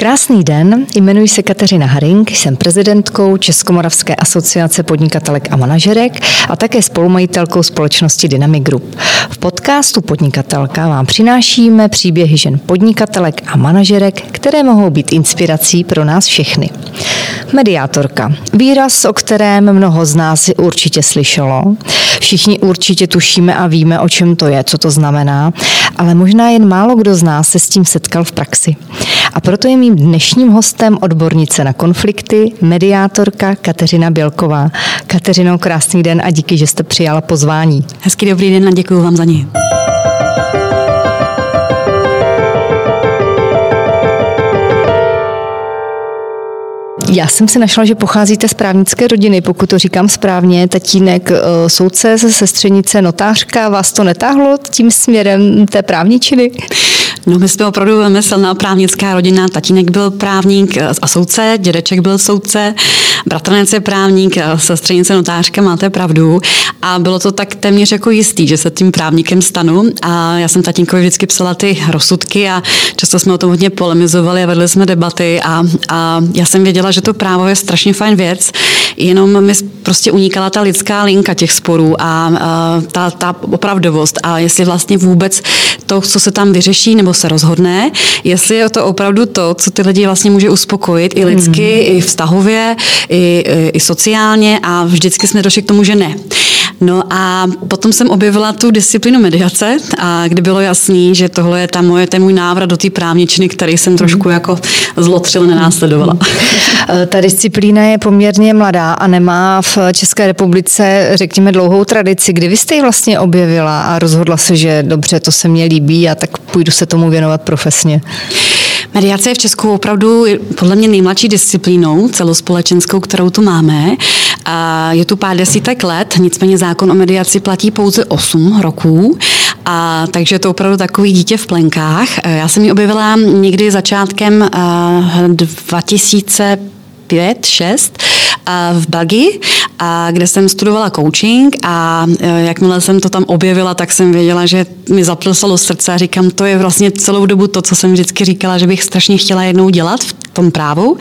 Krásný den, jmenuji se Kateřina Haring, jsem prezidentkou Českomoravské asociace podnikatelek a manažerek a také spolumajitelkou společnosti Dynamic Group. V podcastu Podnikatelka vám přinášíme příběhy žen podnikatelek a manažerek, které mohou být inspirací pro nás všechny. Mediátorka. Výraz, o kterém mnoho z nás určitě slyšelo. Všichni určitě tušíme a víme, o čem to je, co to znamená, ale možná jen málo kdo z nás se s tím setkal v praxi. A proto je mým dnešním hostem odbornice na konflikty, mediátorka Kateřina Bělková. Kateřino, krásný den a díky, že jste přijala pozvání. Hezký dobrý den a děkuji vám za ní. Já jsem si našla, že pocházíte z právnické rodiny, pokud to říkám správně. Tatínek eh, soudce, sestřenice, notářka. Vás to netáhlo tím směrem té právničiny? No my jsme opravdu velmi silná právnická rodina. Tatínek byl právník a soudce, dědeček byl soudce, bratranec je právník, sestřenice notářka, máte pravdu. A bylo to tak téměř jako jistý, že se tím právníkem stanu. A já jsem tatínkovi vždycky psala ty rozsudky a často jsme o tom hodně polemizovali a vedli jsme debaty. A, a já jsem věděla, že to právo je strašně fajn věc, jenom mi prostě unikala ta lidská linka těch sporů a, a ta, ta opravdovost a jestli vlastně vůbec to, co se tam vyřeší nebo se rozhodne, jestli je to opravdu to, co ty lidi vlastně může uspokojit i lidsky, mm. i vztahově, i, i sociálně a vždycky jsme došli k tomu, že ne. No a potom jsem objevila tu disciplínu mediace, a kdy bylo jasný, že tohle je ta moje, ten můj návrat do té právničiny, který jsem trošku mhm. jako zlotřil nenásledovala. Eh, ta disciplína je poměrně mladá a nemá v České republice, řekněme, dlouhou tradici. Kdy vy jste ji vlastně objevila a rozhodla se, že dobře, to se mně líbí a tak půjdu se tomu věnovat profesně? Mediace je v Česku opravdu podle mě nejmladší disciplínou celospolečenskou, kterou tu máme. A je tu pár desítek let, nicméně zákon o mediaci platí pouze 8 roků. A takže je to opravdu takový dítě v plenkách. Já jsem ji objevila někdy začátkem 2000 5, 6 v Belgii, a kde jsem studovala coaching a e, jakmile jsem to tam objevila, tak jsem věděla, že mi zaplesalo srdce a říkám, to je vlastně celou dobu to, co jsem vždycky říkala, že bych strašně chtěla jednou dělat v tom právu.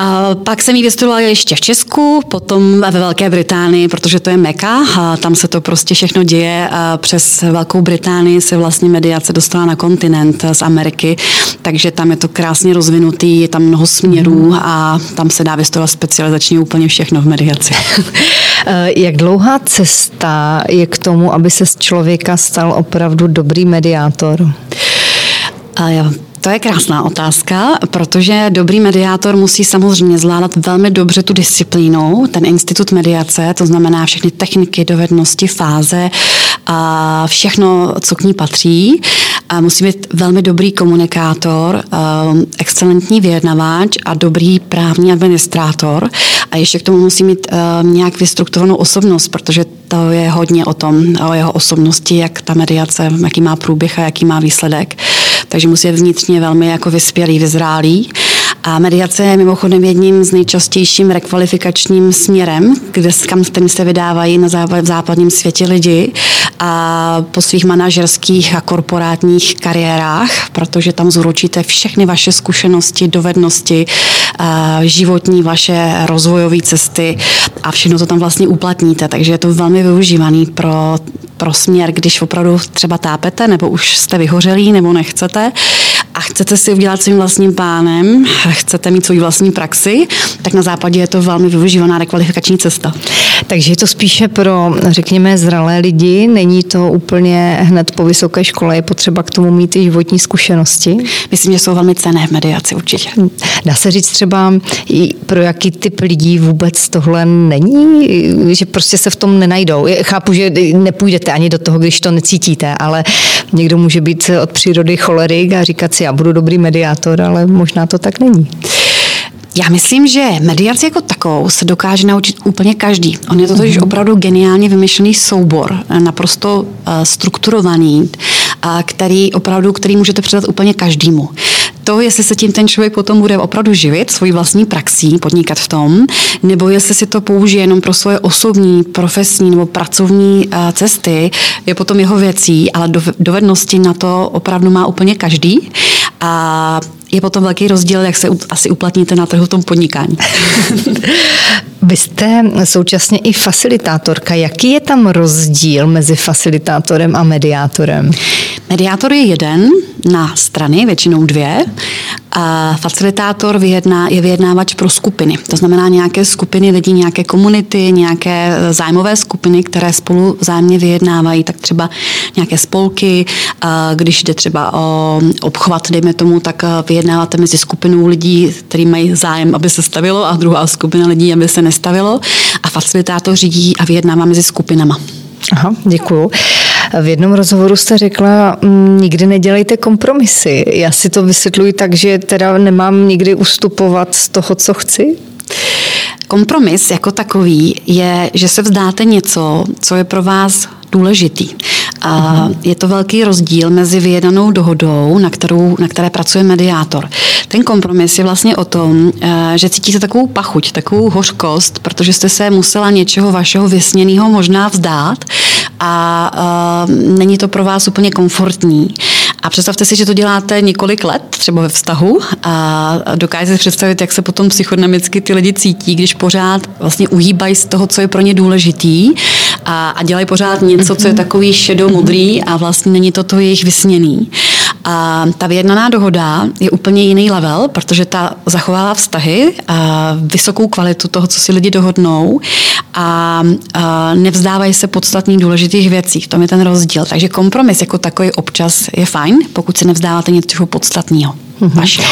A pak jsem ji vystudovala ještě v Česku, potom ve Velké Británii, protože to je Meka, a tam se to prostě všechno děje. A přes Velkou Británii se vlastně mediace dostala na kontinent z Ameriky, takže tam je to krásně rozvinutý, je tam mnoho směrů a tam se dá vystudovat specializačně úplně všechno v mediaci. Jak dlouhá cesta je k tomu, aby se z člověka stal opravdu dobrý mediátor? A já to je krásná otázka, protože dobrý mediátor musí samozřejmě zvládat velmi dobře tu disciplínu, ten institut mediace, to znamená všechny techniky, dovednosti, fáze a všechno, co k ní patří. A musí být velmi dobrý komunikátor, um, excelentní vyjednavač a dobrý právní administrátor. A ještě k tomu musí mít um, nějak vystrukturovanou osobnost, protože to je hodně o tom, o jeho osobnosti, jak ta mediace, jaký má průběh a jaký má výsledek takže musí vnitřně velmi jako vyspělý, vyzrálý. A mediace je mimochodem jedním z nejčastějším rekvalifikačním směrem, kde, kam, se vydávají na západ, v západním světě lidi a po svých manažerských a korporátních kariérách, protože tam zúročíte všechny vaše zkušenosti, dovednosti, životní vaše rozvojové cesty a všechno to tam vlastně uplatníte, takže je to velmi využívaný pro pro směr, když opravdu třeba tápete, nebo už jste vyhořelí, nebo nechcete a chcete si udělat svým vlastním plánem, chcete mít svou vlastní praxi, tak na západě je to velmi využívaná rekvalifikační cesta. Takže je to spíše pro, řekněme, zralé lidi, není to úplně hned po vysoké škole, je potřeba k tomu mít i životní zkušenosti? Myslím, že jsou velmi cené v mediaci určitě. Dá se říct třeba, pro jaký typ lidí vůbec tohle není, že prostě se v tom nenajdou. Chápu, že nepůjdete ani do toho, když to necítíte, ale někdo může být od přírody cholerik a říkat si, já budu dobrý mediátor, ale možná to tak není. Já myslím, že mediaci jako takovou se dokáže naučit úplně každý. On je to totiž mhm. opravdu geniálně vymyšlený soubor, naprosto eh, strukturovaný, který opravdu, který můžete předat úplně každému to, jestli se tím ten člověk potom bude opravdu živit, svojí vlastní praxí, podnikat v tom, nebo jestli si to použije jenom pro svoje osobní, profesní nebo pracovní eh, cesty, je potom jeho věcí, ale dovednosti na to opravdu má úplně každý. A je potom velký rozdíl, jak se asi uplatníte na trhu v tom podnikání. Vy jste současně i facilitátorka. Jaký je tam rozdíl mezi facilitátorem a mediátorem? Mediátor je jeden na strany, většinou dvě. A facilitátor vyjedná, je vyjednávač pro skupiny. To znamená nějaké skupiny lidí, nějaké komunity, nějaké zájmové skupiny, které spolu vzájemně vyjednávají, tak třeba nějaké spolky, když jde třeba o obchvat, dejme tomu, tak vyjednáváte mezi skupinou lidí, kteří mají zájem, aby se stavilo a druhá skupina lidí, aby se nestavilo. A facilitátor řídí a vyjednává mezi skupinama. Aha, děkuju. V jednom rozhovoru jste řekla, mm, nikdy nedělejte kompromisy. Já si to vysvětluji tak, že teda nemám nikdy ustupovat z toho, co chci? Kompromis jako takový je, že se vzdáte něco, co je pro vás důležitý. A je to velký rozdíl mezi vyjednanou dohodou, na, kterou, na které pracuje mediátor. Ten kompromis je vlastně o tom, eh, že cítíte takovou pachuť, takovou hořkost, protože jste se musela něčeho vašeho vysněného možná vzdát a uh, není to pro vás úplně komfortní. A představte si, že to děláte několik let, třeba ve vztahu a dokážete si představit, jak se potom psychodynamicky ty lidi cítí, když pořád vlastně uhýbají z toho, co je pro ně důležitý a, a dělají pořád něco, co je takový šedomodrý a vlastně není to to jejich vysněný. A ta vyjednaná dohoda je úplně jiný level, protože ta zachovává vztahy, a vysokou kvalitu toho, co si lidi dohodnou a, a nevzdávají se podstatných důležitých věcí. V tom je ten rozdíl. Takže kompromis jako takový občas je fajn, pokud se nevzdáváte něco podstatného. Mm-hmm.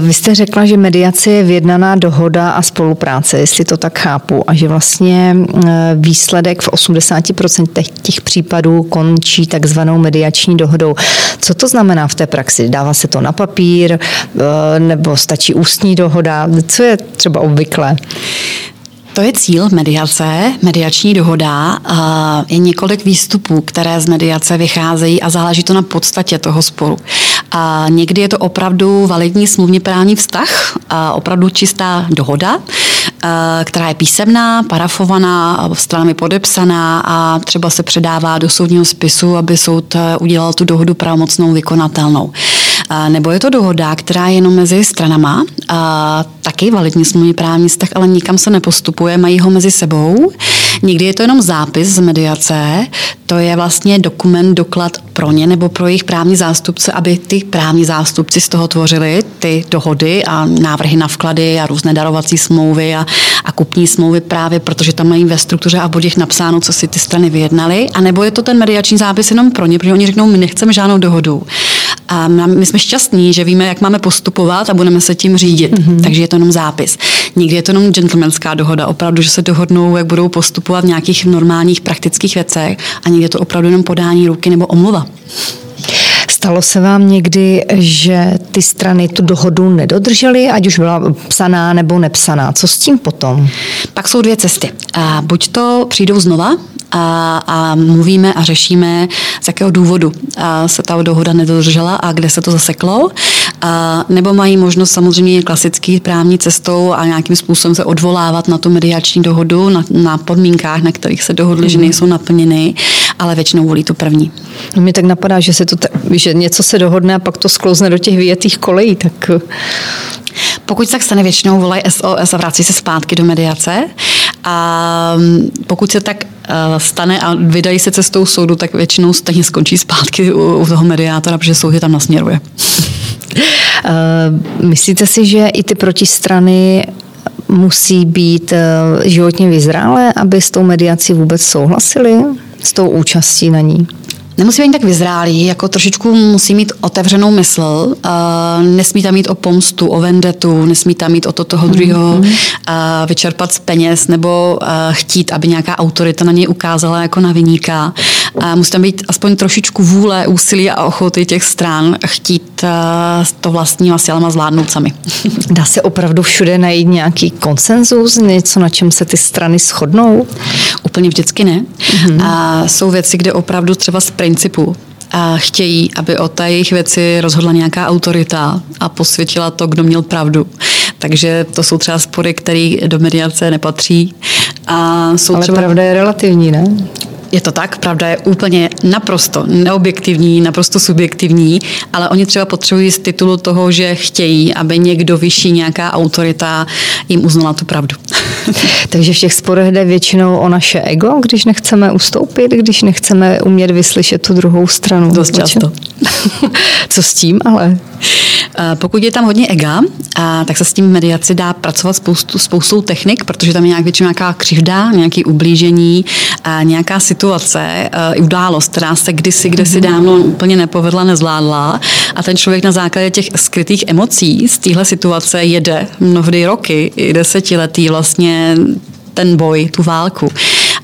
Vy jste řekla, že mediace je vyjednaná dohoda a spolupráce, jestli to tak chápu, a že vlastně eh, výsledek v 80% těch případů končí takzvanou mediační dohodou. Co to znamená v té praxi? Dává se to na papír eh, nebo stačí ústní dohoda? Co je třeba obvyklé? To je cíl mediace, mediační dohoda. Je několik výstupů, které z mediace vycházejí a záleží to na podstatě toho sporu. A někdy je to opravdu validní smluvně právní vztah, a opravdu čistá dohoda, která je písemná, parafovaná, stranami podepsaná a třeba se předává do soudního spisu, aby soud e, udělal tu dohodu pravomocnou vykonatelnou. Nebo je to dohoda, která je jenom mezi stranama, a taky validní smluvní právní vztah, ale nikam se nepostupuje, mají ho mezi sebou. Někdy je to jenom zápis z mediace, to je vlastně dokument, doklad pro ně nebo pro jejich právní zástupce, aby ty právní zástupci z toho tvořili ty dohody a návrhy na vklady a různé darovací smlouvy a, a kupní smlouvy právě, protože tam mají ve struktuře a bodech napsáno, co si ty strany vyjednaly. A nebo je to ten mediační zápis jenom pro ně, protože oni řeknou, my nechceme žádnou dohodu. A my jsme šťastní, že víme, jak máme postupovat a budeme se tím řídit. Mm-hmm. Takže je to jenom zápis. Někdy je to jenom gentlemanská dohoda, opravdu, že se dohodnou, jak budou postupovat v nějakých normálních praktických věcech a někdy je to opravdu jenom podání ruky nebo omluva. Stalo se vám někdy, že ty strany tu dohodu nedodržely, ať už byla psaná nebo nepsaná? Co s tím potom? Pak jsou dvě cesty. A buď to přijdou znova a, a mluvíme a řešíme, z jakého důvodu a se ta dohoda nedodržela a kde se to zaseklo. A, nebo mají možnost samozřejmě klasický právní cestou a nějakým způsobem se odvolávat na tu mediační dohodu, na, na podmínkách, na kterých se dohodli, mm. že mhm. nejsou naplněny, ale většinou volí tu první. Mně tak napadá, že, se to, že něco se dohodne a pak to sklouzne do těch vyjetých kolejí, tak pokud se tak stane, většinou volají SOS a vrací se zpátky do mediace. A mm, pokud se tak eh, stane a vydají se cestou soudu, tak většinou stejně skončí zpátky u toho mediátora, protože soud je tam nasměruje. Eh, myslíte si, že i ty protistrany musí být eh, životně vyzrálé, aby s tou mediací vůbec souhlasili, s tou účastí na ní? Nemusí být tak vyzrálý, jako trošičku musí mít otevřenou mysl, uh, nesmí tam mít o pomstu, o vendetu, nesmí tam mít o to toho druhého mm-hmm. uh, vyčerpat z peněz nebo uh, chtít, aby nějaká autorita na něj ukázala jako na vyníka. Uh, musí tam být aspoň trošičku vůle, úsilí a ochoty těch stran chtít uh, to vlastníma silama zvládnout sami. Dá se opravdu všude najít nějaký konsenzus, něco, na čem se ty strany shodnou? Úplně vždycky ne. Mm-hmm. A jsou věci, kde opravdu třeba z principu a chtějí, aby o té jejich věci rozhodla nějaká autorita a posvětila to, kdo měl pravdu. Takže to jsou třeba spory, které do mediace nepatří. A jsou Ale třeba... pravda je relativní, ne? Je to tak, pravda je úplně naprosto neobjektivní, naprosto subjektivní, ale oni třeba potřebují z titulu toho, že chtějí, aby někdo vyšší, nějaká autorita jim uznala tu pravdu. Takže v těch sporech jde většinou o naše ego, když nechceme ustoupit, když nechceme umět vyslyšet tu druhou stranu. Dost často. Co s tím ale? Eh, pokud je tam hodně ega, tak se s tím v mediaci dá pracovat spoustu, spoustou technik, protože tam je nějak většinou nějaká křivda, nějaké ublížení, nějaká situace, eh, událost, která se kdysi, kde si dávno úplně nepovedla, nezvládla a ten člověk na základě těch skrytých emocí z téhle situace jede mnohdy roky, i desetiletí vlastně ten boj, tu válku.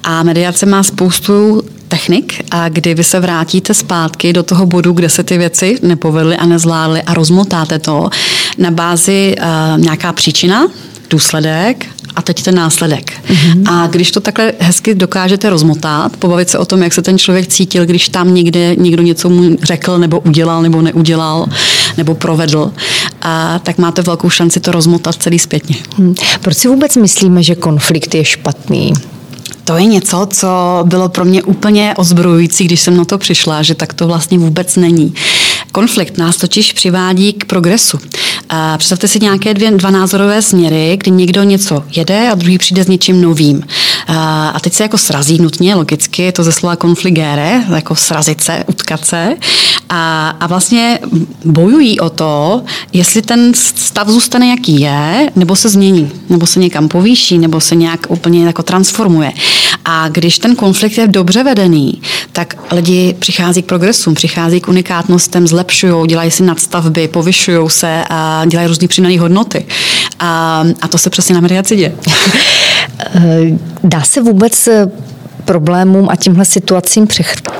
A mediace má spoustu technik, a kdy vy se vrátíte zpátky do toho bodu, kde se ty věci nepovedly a nezvládly a rozmotáte to na bázi uh, nějaká příčina, důsledek a teď ten následek. Mm-hmm. A když to takhle hezky dokážete rozmotat, pobavit se o tom, jak se ten člověk cítil, když tam někde někdo něco mu řekl, nebo udělal, nebo neudělal, nebo provedl, a tak máte velkou šanci to rozmotat celý zpětně. Hmm. Proč si vůbec myslíme, že konflikt je špatný? To je něco, co bylo pro mě úplně ozbrojující, když jsem na to přišla, že tak to vlastně vůbec není. Konflikt nás totiž přivádí k progresu. Představte si nějaké dvě, dva názorové směry, kdy někdo něco jede a druhý přijde s něčím novým. A teď se jako srazí nutně, logicky, je to ze slova konfligere, jako srazit se, utkat se. A, a vlastně bojují o to, jestli ten stav zůstane, jaký je, nebo se změní, nebo se někam povýší, nebo se nějak úplně jako transformuje. A když ten konflikt je dobře vedený, tak lidi přichází k progresům, přichází k unikátnostem, zlepšují, dělají si nadstavby, povyšují se a dělají různé přidané hodnoty. A, a to se přesně na mediaci děje. Dá se vůbec problémům a tímhle situacím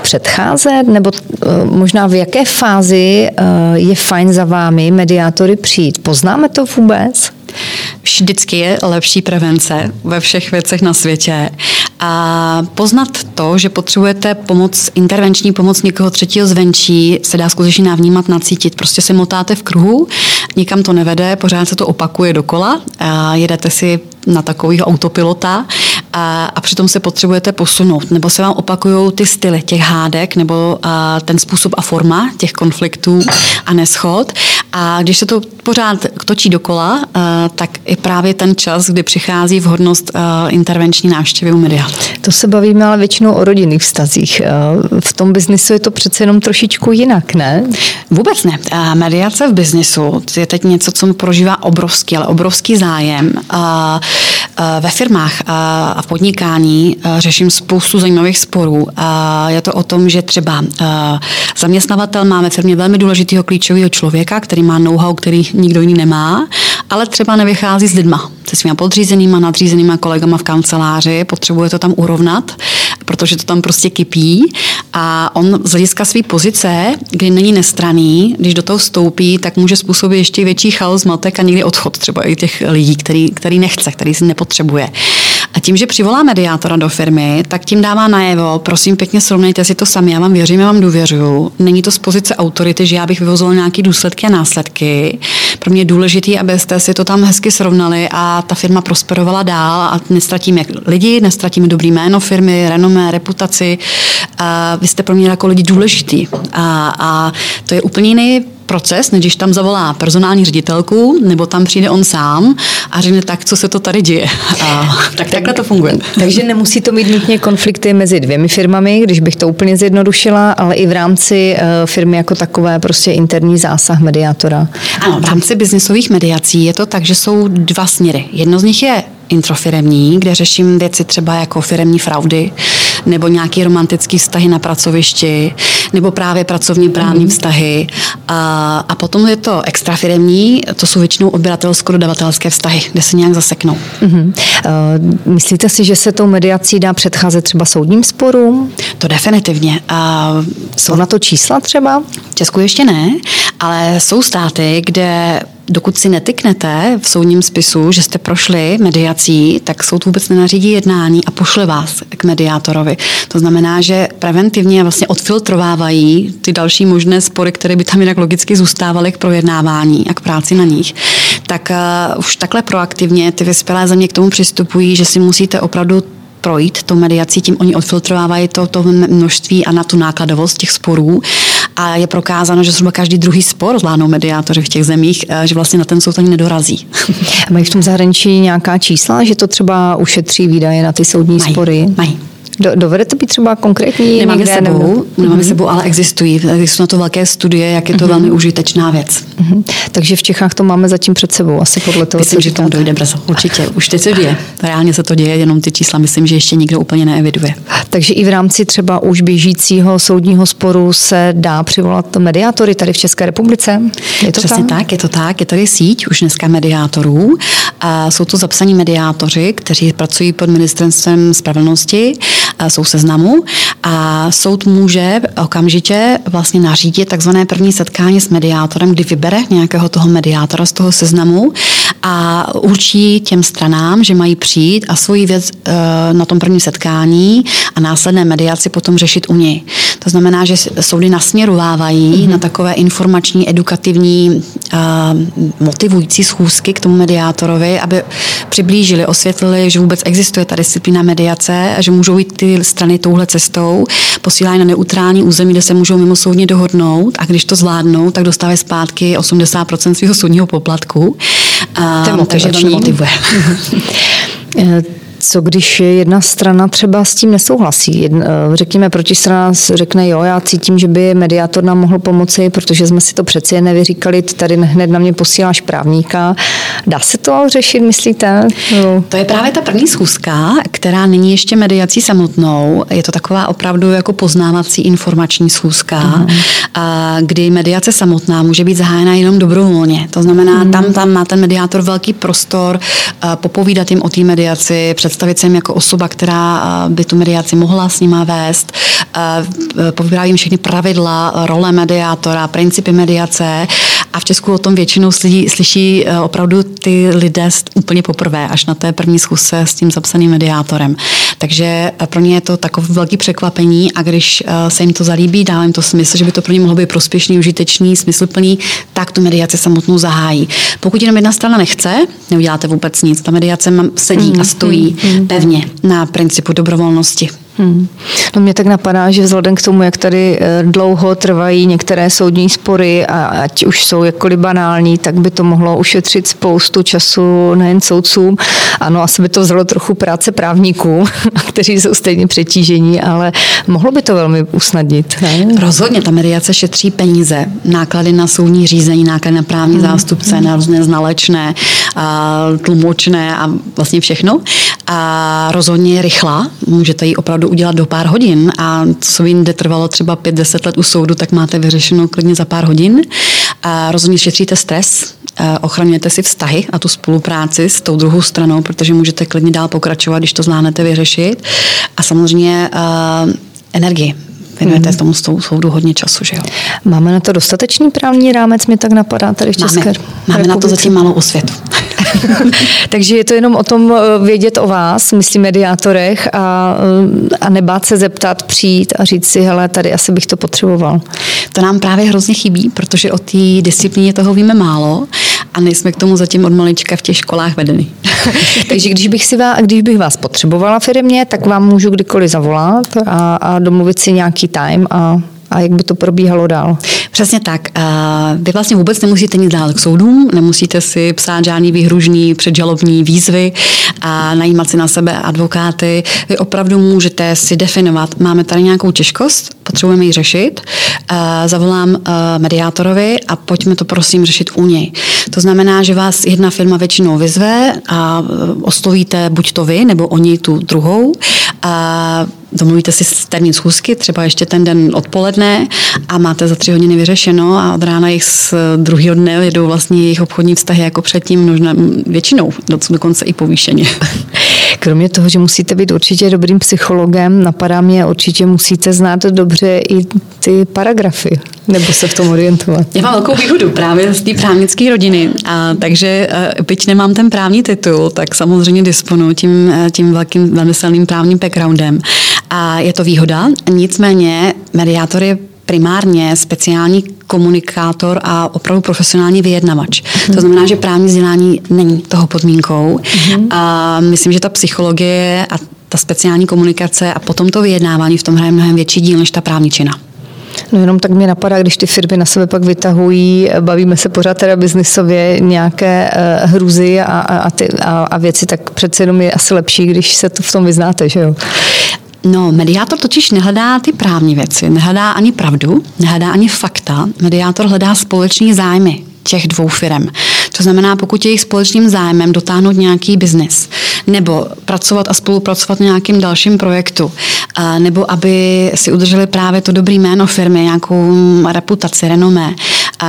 předcházet? Nebo eh, možná v jaké fázi eh, je fajn za vámi mediátory přijít? Poznáme to vůbec? Vždycky je lepší prevence ve všech věcech na světě. A poznat to, že potřebujete pomoc, intervenční pomoc někoho třetího zvenčí, se dá skutečně navnímat, nacítit. Prostě se motáte v kruhu, nikam to nevede, pořád se to opakuje dokola, a jedete si na takového autopilota a, a přitom se potřebujete posunout, nebo se vám opakují ty styly těch hádek, nebo a, ten způsob a forma těch konfliktů a neschod. A když se to pořád točí dokola, a, tak je právě ten čas, kdy přichází vhodnost a, intervenční návštěvy u mediátora. To se bavíme ale většinou o rodinných vztazích. V tom biznisu je to přece jenom trošičku jinak, ne? Vůbec ne. Mediace v biznisu je teď něco, co prožívá obrovský, ale obrovský zájem. Ve firmách a v podnikání řeším spoustu zajímavých sporů. Je to o tom, že třeba zaměstnavatel má ve firmě velmi důležitého klíčového člověka, který má know-how, který nikdo jiný nemá, ale třeba nevychází s lidma se svýma podřízenýma, nadřízenýma kolegama v kanceláři, potřebuje to tam urovnat, protože to tam prostě kypí a on z hlediska své pozice, kdy není nestraný, když do toho vstoupí, tak může způsobit ještě větší chaos, matek a někdy odchod třeba i těch lidí, který, který nechce, který si nepotřebuje. A tím, že přivolá mediátora do firmy, tak tím dává najevo, prosím pěkně srovnejte si to sami, já vám věřím, já vám důvěřuju. Není to z pozice autority, že já bych vyvozil nějaké důsledky a následky. Pro mě je důležité, abyste si to tam hezky srovnali a ta firma prosperovala dál a nestratíme lidi, nestratíme dobrý jméno firmy, renomé, reputaci. A vy jste pro mě jako lidi důležitý. A, a to je úplně jiný proces, než když tam zavolá personální ředitelku, nebo tam přijde on sám a řekne tak, co se to tady děje. A, tak takhle to funguje. Takže nemusí to mít nutně konflikty mezi dvěmi firmami, když bych to úplně zjednodušila, ale i v rámci eh, firmy jako takové prostě interní zásah mediátora. Ano, v rámci biznisových mediací je to tak, že jsou dva směry. Jedno z nich je introfiremní, kde řeším věci třeba jako firemní fraudy, nebo nějaký romantický vztahy na pracovišti, nebo právě pracovně právní mm-hmm. vztahy. A, a potom je to extrafiremní, to jsou většinou odběratelsko-dodavatelské vztahy, kde se nějak zaseknou. Mm-hmm. Uh, myslíte si, že se tou mediací dá předcházet třeba soudním sporům? To definitivně. Uh, jsou na to čísla třeba? V Česku ještě ne, ale jsou státy, kde dokud si netyknete v soudním spisu, že jste prošli mediací, tak soud vůbec nenařídí jednání a pošle vás k mediátorovi. To znamená, že preventivně vlastně odfiltrovávají ty další možné spory, které by tam jinak logicky zůstávaly k projednávání a k práci na nich. Tak uh, už takhle proaktivně ty vyspělé země k tomu přistupují, že si musíte opravdu projít tou mediací, tím oni odfiltrovávají to, to množství a na tu nákladovost těch sporů. A je prokázáno, že zhruba každý druhý spor zvládnou mediátoři v těch zemích, eh, že vlastně na ten soud ani nedorazí. Mají v tom zahraničí nějaká čísla, že to třeba ušetří výdaje na ty soudní mají, spory? Mají. Do, dovede to být třeba konkrétní? Nemáme někde, sebou, nebo... nemáme mm-hmm. sebou, ale existují. Existují na to velké studie, jak je to mm-hmm. velmi užitečná věc. Mm-hmm. Takže v Čechách to máme zatím před sebou, asi podle toho, Myslím, že tomu dojde brzo. Určitě. Už teď se děje. Reálně se to děje, jenom ty čísla myslím, že ještě nikdo úplně neeviduje. Takže i v rámci třeba už běžícího soudního sporu se dá přivolat mediátory tady v České republice? Je to Přesně tak? tak, je to tak. Je tady síť už dneska mediátorů. A jsou to zapsaní mediátoři, kteří pracují pod ministerstvem spravedlnosti, jsou seznamu a soud může okamžitě vlastně nařídit takzvané první setkání s mediátorem, kdy vybere nějakého toho mediátora z toho seznamu a určí těm stranám, že mají přijít a svoji věc eh, na tom prvním setkání a následné mediaci potom řešit u něj. To znamená, že soudy nasměrovávají mm-hmm. na takové informační, edukativní, uh, motivující schůzky k tomu mediátorovi, aby přiblížili, osvětlili, že vůbec existuje ta disciplína mediace a že můžou jít ty strany touhle cestou, posílají na neutrální území, kde se můžou mimo soudně dohodnout a když to zvládnou, tak dostávají zpátky 80% svého soudního poplatku. Uh, takže to motivuje. Eh, co když jedna strana třeba s tím nesouhlasí? Jedna, eh, řekněme, protistrana řekne, jo, já cítím, že by mediátor nám mohl pomoci, protože jsme si to přeci jen nevyříkali, ty tady hned na mě posíláš právníka. Dá se to řešit, myslíte? No. To je právě ta první schůzka, která není ještě mediací samotnou. Je to taková opravdu jako poznávací informační schůzka, uh-huh. kdy mediace samotná může být zahájena jenom dobrovolně. To znamená, uh-huh. tam, tam má ten mediátor velký prostor popovídat jim o té mediaci, představit se jim jako osoba, která by tu mediaci mohla s nima vést, povídá jim všechny pravidla, role mediátora, principy mediace a v Česku o tom většinou slyší, slyší e, opravdu ty lidé úplně poprvé, až na té první schůzce s tím zapsaným mediátorem. Takže e, pro ně je to takové velké překvapení a když e, se jim to zalíbí, dá jim to smysl, že by to pro ně mohlo být prospěšný, užitečný, smysluplný, tak tu mediaci samotnou zahájí. Pokud jenom jedna strana nechce, neuděláte vůbec nic. Ta mediace sedí mm, a stojí mm, mm. pevně na principu dobrovolnosti. Hmm. No mě tak napadá, že vzhledem k tomu, jak tady eh, dlouho trvají některé soudní spory a ať už jsou jakkoliv banální, tak by to mohlo ušetřit spoustu času nejen soudcům. Ano, asi by to vzalo trochu práce právníků, kteří jsou stejně přetížení, ale mohlo by to velmi usnadnit. Ne? Rozhodně, ta mediace šetří peníze, náklady na soudní řízení, náklady na právní hmm. zástupce, hmm. na různé znalečné, a tlumočné a vlastně všechno. A rozhodně je rychlá, můžete ji opravdu udělat do pár hodin a co by jinde trvalo třeba 5-10 let u soudu, tak máte vyřešeno klidně za pár hodin. A rozhodně šetříte stres, ochraňujete si vztahy a tu spolupráci s tou druhou stranou, protože můžete klidně dál pokračovat, když to zvládnete vyřešit. A samozřejmě uh, energii věnujete hmm. tomu soudu hodně času, že jo? Máme na to dostatečný právní rámec, mě tak napadá tady v České Máme, máme na to zatím malou osvětu. Takže je to jenom o tom eh, vědět o vás, myslím mediátorech a, eh, a nebát se zeptat, přijít a říct si, hele, tady asi bych to potřeboval. To nám právě hrozně chybí, protože o té disciplíně toho víme málo a nejsme k tomu zatím od malička v těch školách vedeny. Takže když bych, si vás, když bych vás potřebovala firmě, tak vám můžu kdykoliv zavolat a, a domluvit si nějaký time a a jak by to probíhalo dál? Přesně tak. Vy vlastně vůbec nemusíte nic dál k soudům, nemusíte si psát žádný výhružný předžalobní výzvy a najímat si na sebe advokáty. Vy opravdu můžete si definovat, máme tady nějakou těžkost, potřebujeme ji řešit, zavolám mediátorovi a pojďme to prosím řešit u něj. To znamená, že vás jedna firma většinou vyzve a oslovíte buď to vy, nebo oni tu druhou. A domluvíte si termín schůzky, třeba ještě ten den odpoledne a máte za tři hodiny vyřešeno a od rána jich z druhého dne jedou vlastně jejich obchodní vztahy jako předtím, možná většinou, dokonce i povýšeně. Kromě toho, že musíte být určitě dobrým psychologem, napadá mě, určitě musíte znát dobře i ty paragrafy, nebo se v tom orientovat. Já mám velkou výhodu právě z té právnické rodiny, a takže eh, byť nemám ten právní titul, tak samozřejmě disponuji tím, eh, tím velkým, velmi silným právním backgroundem. A je to výhoda, nicméně mediátor je primárně speciální komunikátor a opravdu profesionální vyjednavač. Mm. To znamená, že právní vzdělání není toho podmínkou. Mm. A myslím, že ta psychologie a ta speciální komunikace a potom to vyjednávání v tom hraje mnohem větší díl než ta právní čina. No jenom tak mě napadá, když ty firmy na sebe pak vytahují, bavíme se pořád teda biznisově nějaké uh, hruzy a, a, ty, a, a věci, tak přece jenom je asi lepší, když se to v tom vyznáte, že jo? No, mediátor totiž nehledá ty právní věci, nehledá ani pravdu, nehledá ani fakta. Mediátor hledá společný zájmy těch dvou firm. To znamená, pokud je jejich společným zájmem dotáhnout nějaký biznis, nebo pracovat a spolupracovat na nějakým dalším projektu, nebo aby si udrželi právě to dobrý jméno firmy, nějakou reputaci, renomé,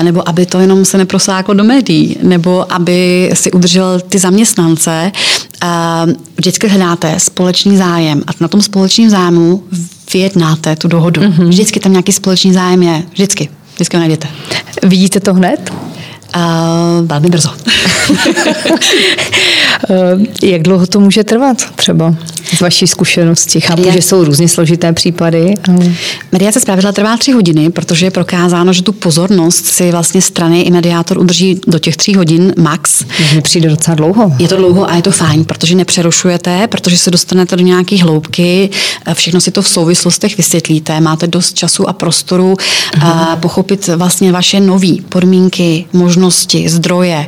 nebo aby to jenom se neprosáklo do médií, nebo aby si udržel ty zaměstnance, vždycky hledáte společný zájem a na tom společným zájmu vyjednáte tu dohodu. Mm-hmm. Vždycky tam nějaký společný zájem je. Vždycky. Vždycky ho najdete. Vidíte to hned? Uh, velmi brzo. Jak dlouho to může trvat třeba z vaší zkušenosti? Chápu, Media... že jsou různě složité případy. Ale... Mediace zpravidla trvá tři hodiny, protože je prokázáno, že tu pozornost si vlastně strany i mediátor udrží do těch tří hodin max. Mně přijde docela dlouho. Je to dlouho a je to fajn, protože nepřerušujete, protože se dostanete do nějakých hloubky, všechno si to v souvislostech vysvětlíte, máte dost času a prostoru uh-huh. pochopit vlastně vaše nové podmínky, možnosti, zdroje,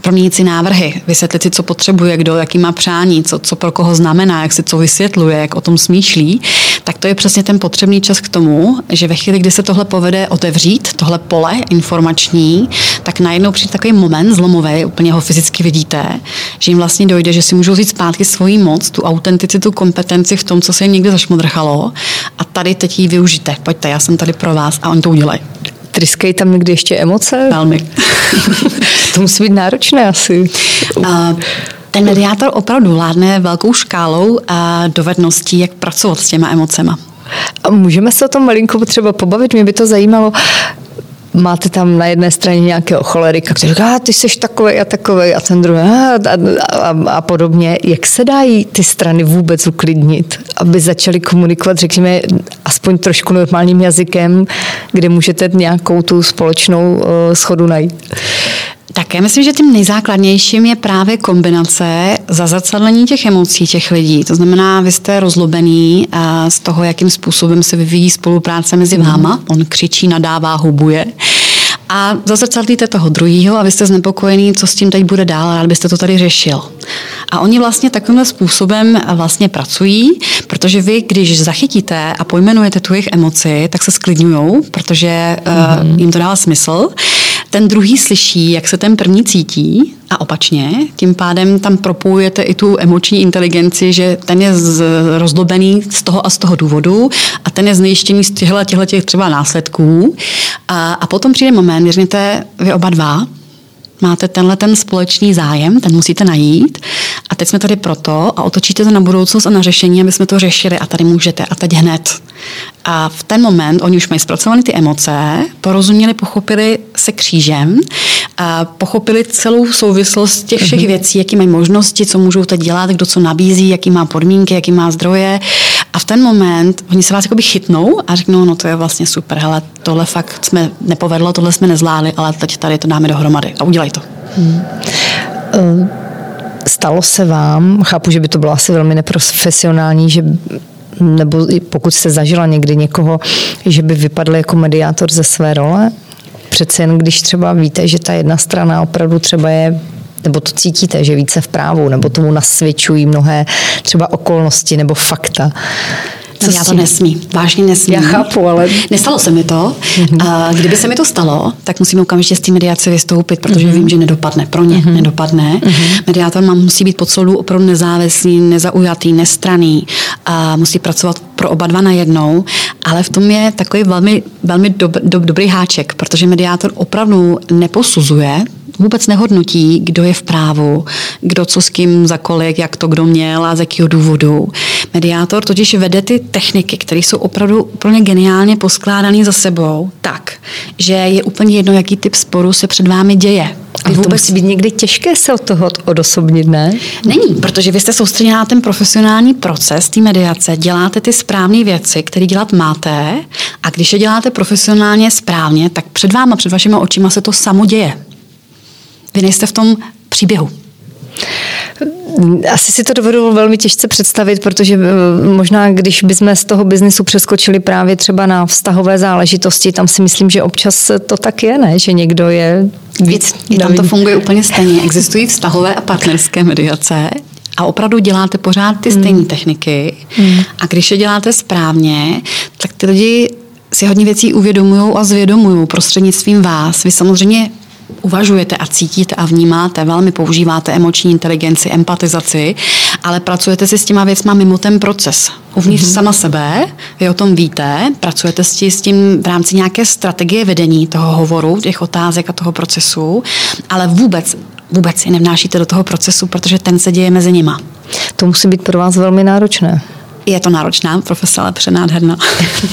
proměnit si návrhy, vysvětlit si, co potřebuje, kdo, jaký má přání, co, co pro koho znamená, jak si co vysvětluje, jak o tom smýšlí, tak to je přesně ten potřebný čas k tomu, že ve chvíli, kdy se tohle povede otevřít, tohle pole informační, tak najednou přijde takový moment zlomový, úplně ho fyzicky vidíte, že jim vlastně dojde, že si můžou vzít zpátky svoji moc, tu autenticitu, kompetenci v tom, co se jim někdy zašmodrchalo a tady teď ji využijte. Pojďte, já jsem tady pro vás a oni to udělají. Tryskají tam někdy ještě emoce? Velmi. to musí být náročné asi. Uh, ten mediátor opravdu vládne velkou škálou a dovedností, jak pracovat s těma emocema. A můžeme se o tom malinko třeba pobavit? Mě by to zajímalo máte tam na jedné straně nějakého cholerika, který říká, ty jsi takový a takový a ten druhý a, a, a, a podobně. Jak se dají ty strany vůbec uklidnit, aby začaly komunikovat, řekněme, aspoň trošku normálním jazykem, kde můžete nějakou tu společnou uh, schodu najít? Tak já myslím, že tím nejzákladnějším je právě kombinace zazrcadlení těch emocí těch lidí. To znamená, vy jste rozlobený z toho, jakým způsobem se vyvíjí spolupráce mezi mhm. váma. On křičí, nadává, hubuje a zazrcadlíte toho druhého a vy jste znepokojený, co s tím teď bude dál, rád byste to tady řešil. A oni vlastně takovýmhle způsobem vlastně pracují, protože vy, když zachytíte a pojmenujete tu jejich emoci, tak se sklidňují, protože mm-hmm. uh, jim to dává smysl. Ten druhý slyší, jak se ten první cítí a opačně. Tím pádem tam propojujete i tu emoční inteligenci, že ten je z, rozlobený z toho a z toho důvodu a ten je znejištěný z těchto, těch třeba následků. A, a potom přijde moment, kdy řeknete vy oba dva, máte tenhle ten společný zájem, ten musíte najít a teď jsme tady proto a otočíte to na budoucnost a na řešení, aby jsme to řešili a tady můžete a teď hned. A v ten moment oni už mají zpracované ty emoce, porozuměli, pochopili se křížem, a pochopili celou souvislost těch všech mm-hmm. věcí, jaký mají možnosti, co můžou teď dělat, kdo co nabízí, jaký má podmínky, jaký má zdroje. A v ten moment oni se vás jakoby chytnou a řeknou, no to je vlastně super, hele, tohle fakt jsme nepovedlo, tohle jsme nezvládli, ale teď tady to dáme dohromady a udělej to. Hmm. Uh, stalo se vám, chápu, že by to bylo asi velmi neprofesionální, že nebo pokud jste zažila někdy někoho, že by vypadl jako mediátor ze své role? Přece jen když třeba víte, že ta jedna strana opravdu třeba je nebo to cítíte, že více v právu, nebo tomu nasvědčují mnohé třeba okolnosti nebo fakta. Co já to nesmí, vážně nesmí. Já chápu, ale... Nestalo se mi to. Mm-hmm. A kdyby se mi to stalo, tak musím okamžitě z té mediace vystoupit, protože mm-hmm. vím, že nedopadne. Pro ně mm-hmm. nedopadne. Mm-hmm. Mediátor má, musí být pod soudu opravdu nezávislý, nezaujatý, nestraný a musí pracovat pro oba dva najednou, ale v tom je takový velmi, velmi dob, dob, dobrý háček, protože mediátor opravdu neposuzuje vůbec nehodnotí, kdo je v právu, kdo co s kým, za kolik, jak to kdo měl a z jakého důvodu. Mediátor totiž vede ty techniky, které jsou opravdu úplně geniálně poskládané za sebou, tak, že je úplně jedno, jaký typ sporu se před vámi děje. A vůbec... to musí být někdy těžké se od toho odosobnit, ne? Není, protože vy jste soustředěni na ten profesionální proces té mediace, děláte ty správné věci, které dělat máte a když je děláte profesionálně správně, tak před váma, před vašimi očima se to samo děje. Vy nejste v tom příběhu. Asi si to dovedu velmi těžce představit, protože eh, možná, když bychom z toho biznesu přeskočili právě třeba na vztahové záležitosti, tam si myslím, že občas to tak je, ne? Že někdo je víc... I tam to funguje úplně stejně. Existují vztahové a partnerské mediace a opravdu děláte pořád ty stejné hmm. techniky hmm. a když je děláte správně, tak ty lidi si hodně věcí uvědomují a zvědomují prostřednictvím vás. Vy samozřejmě uvažujete a cítíte a vnímáte, velmi používáte emoční inteligenci, empatizaci, ale pracujete si s těma věcma mimo ten proces. Uvnitř mm-hmm. sama sebe, vy o tom víte, pracujete s tím v rámci nějaké strategie vedení toho hovoru, těch otázek a toho procesu, ale vůbec vůbec je nevnášíte do toho procesu, protože ten se děje mezi nima. To musí být pro vás velmi náročné. Je to náročná profese, ale přenádherná.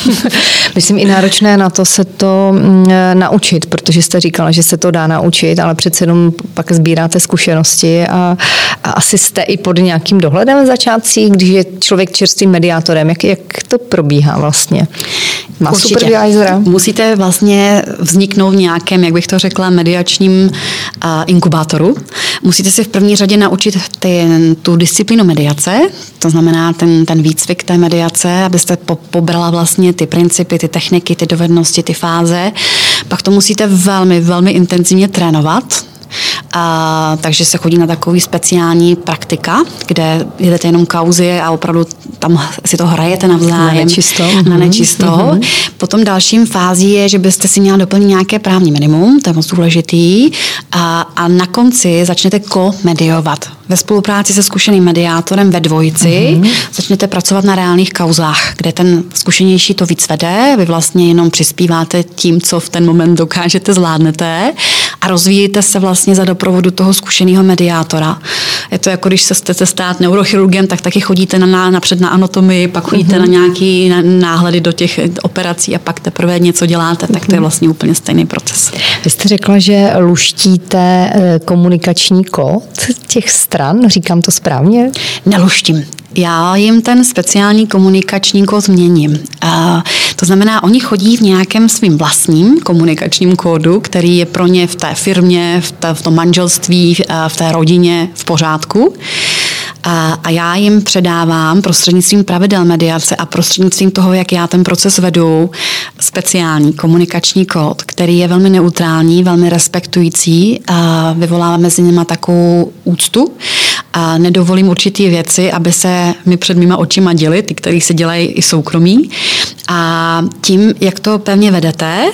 Myslím i náročné na to se to mm, naučit, protože jste říkala, že se to dá naučit, ale přece jenom pak sbíráte zkušenosti a, a asi jste i pod nějakým dohledem v začátcích, když je člověk čerstvým mediátorem. Jak, jak to probíhá vlastně? Má Určitě. supervisora? Musíte vlastně vzniknout v nějakém, jak bych to řekla, mediačním uh, inkubátoru. Musíte si v první řadě naučit ty, tu disciplínu mediace, to znamená ten, ten výcvik té mediace, abyste po, pobrala vlastně ty principy, ty techniky, ty dovednosti, ty fáze. Pak to musíte velmi, velmi intenzivně trénovat, a, takže se chodí na takový speciální praktika, kde jedete jenom kauzy a opravdu tam si to hrajete navzájem. Na nečisto. Na mhm. nečisto. Mm-hmm. Potom dalším fází je, že byste si měla doplnit nějaké právní minimum, to je moc důležitý, a, a na konci začnete ko-mediovat. Ve spolupráci se zkušeným mediátorem ve dvojici mm-hmm. začnete pracovat na reálných kauzách, kde ten zkušenější to víc vede, vy vlastně jenom přispíváte tím, co v ten moment dokážete, zvládnete a rozvíjíte se vlastně za doprovodu toho zkušeného mediátora. Je to jako když se chcete stát neurochirurgem, tak taky chodíte na, napřed na anatomii, pak chodíte mm-hmm. na nějaký náhledy do těch operací a pak teprve něco děláte, tak to je mhm. vlastně úplně stejný proces. Vy jste řekla, že luštíte eh, komunikační kód těch stran, říkám to správně? Neluštím já jim ten speciální komunikační kód změním. To znamená, oni chodí v nějakém svým vlastním komunikačním kódu, který je pro ně v té firmě, v, té, v tom manželství, v té rodině v pořádku. A, a já jim předávám prostřednictvím pravidel mediace a prostřednictvím toho, jak já ten proces vedu, speciální komunikační kód, který je velmi neutrální, velmi respektující a vyvolává mezi nimi takovou úctu a nedovolím určitý věci, aby se mi před mýma očima děli, ty, které se dělají i soukromí. A tím, jak to pevně vedete,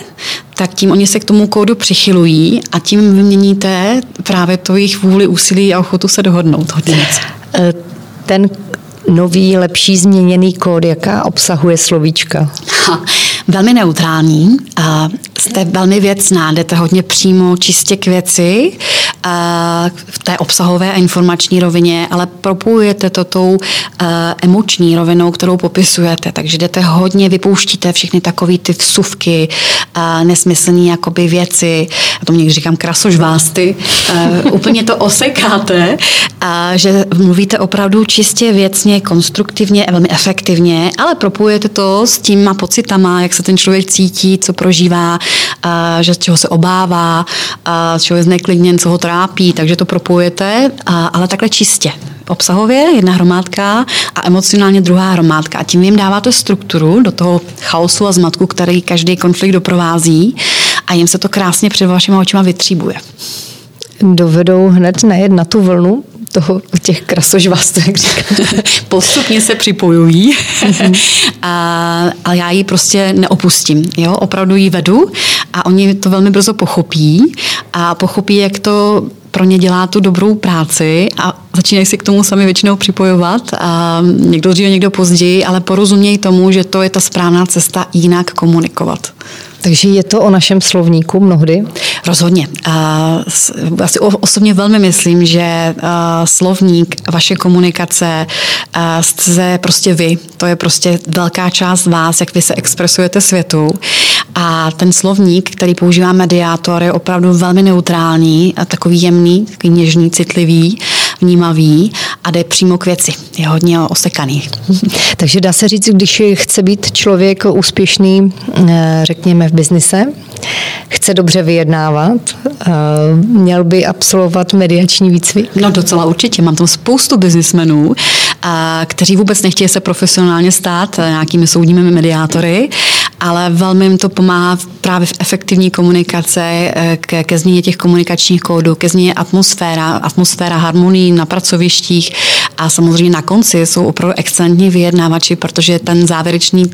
tak tím oni se k tomu kódu přichylují a tím vyměníte právě to jejich vůli, úsilí a ochotu se dohodnout hodně eh, Ten nový, lepší změněný kód, jaká obsahuje slovíčka? Ha, velmi neutrální. A jste velmi věcná, jdete hodně přímo, čistě k věci v té obsahové a informační rovině, ale propojujete to tou emoční rovinou, kterou popisujete. Takže jdete hodně, vypouštíte všechny takové ty vsuvky, nesmyslné jakoby věci, a tomu někdy říkám krasožvásty, úplně to osekáte, a že mluvíte opravdu čistě věcně, konstruktivně, velmi efektivně, ale propojujete to s těma pocitama, jak se ten člověk cítí, co prožívá, že z čeho se obává, z čeho je zneklidněn, co ho trápí, takže to propojujete, ale takhle čistě. Obsahově jedna hromádka a emocionálně druhá hromádka. A tím jim dáváte strukturu do toho chaosu a zmatku, který každý konflikt doprovází a jim se to krásně před vašimi očima vytříbuje. Dovedou hned najet na tu vlnu toho, těch krasožvastů, jak říkáte. Postupně se připojují a, a já ji prostě neopustím. Jo? Opravdu ji vedu a oni to velmi brzo pochopí a pochopí, jak to pro ně dělá tu dobrou práci a začínají si k tomu sami většinou připojovat. A někdo dříve, někdo později, ale porozumějí tomu, že to je ta správná cesta jinak komunikovat. Takže je to o našem slovníku mnohdy? Rozhodně. Já si osobně velmi myslím, že slovník, vaše komunikace jste prostě vy. To je prostě velká část vás, jak vy se expresujete světu. A ten slovník, který používá mediátor, je opravdu velmi neutrální, a takový jemný, takový něžný, citlivý, vnímavý a jde přímo k věci. Je hodně osekaný. Takže dá se říct, když chce být člověk úspěšný, eh, řekněme, v biznise, chce dobře vyjednávat, měl by absolvovat mediační výcvik? No docela určitě. Mám tam spoustu biznismenů, kteří vůbec nechtějí se profesionálně stát nějakými soudními mediátory, ale velmi jim to pomáhá právě v efektivní komunikaci, eh, ke, ke změně těch komunikačních kódů, ke změně atmosféra, atmosféra harmonii na pracovištích a samozřejmě na konci jsou opravdu excelentní vyjednávači, protože ten závěrečný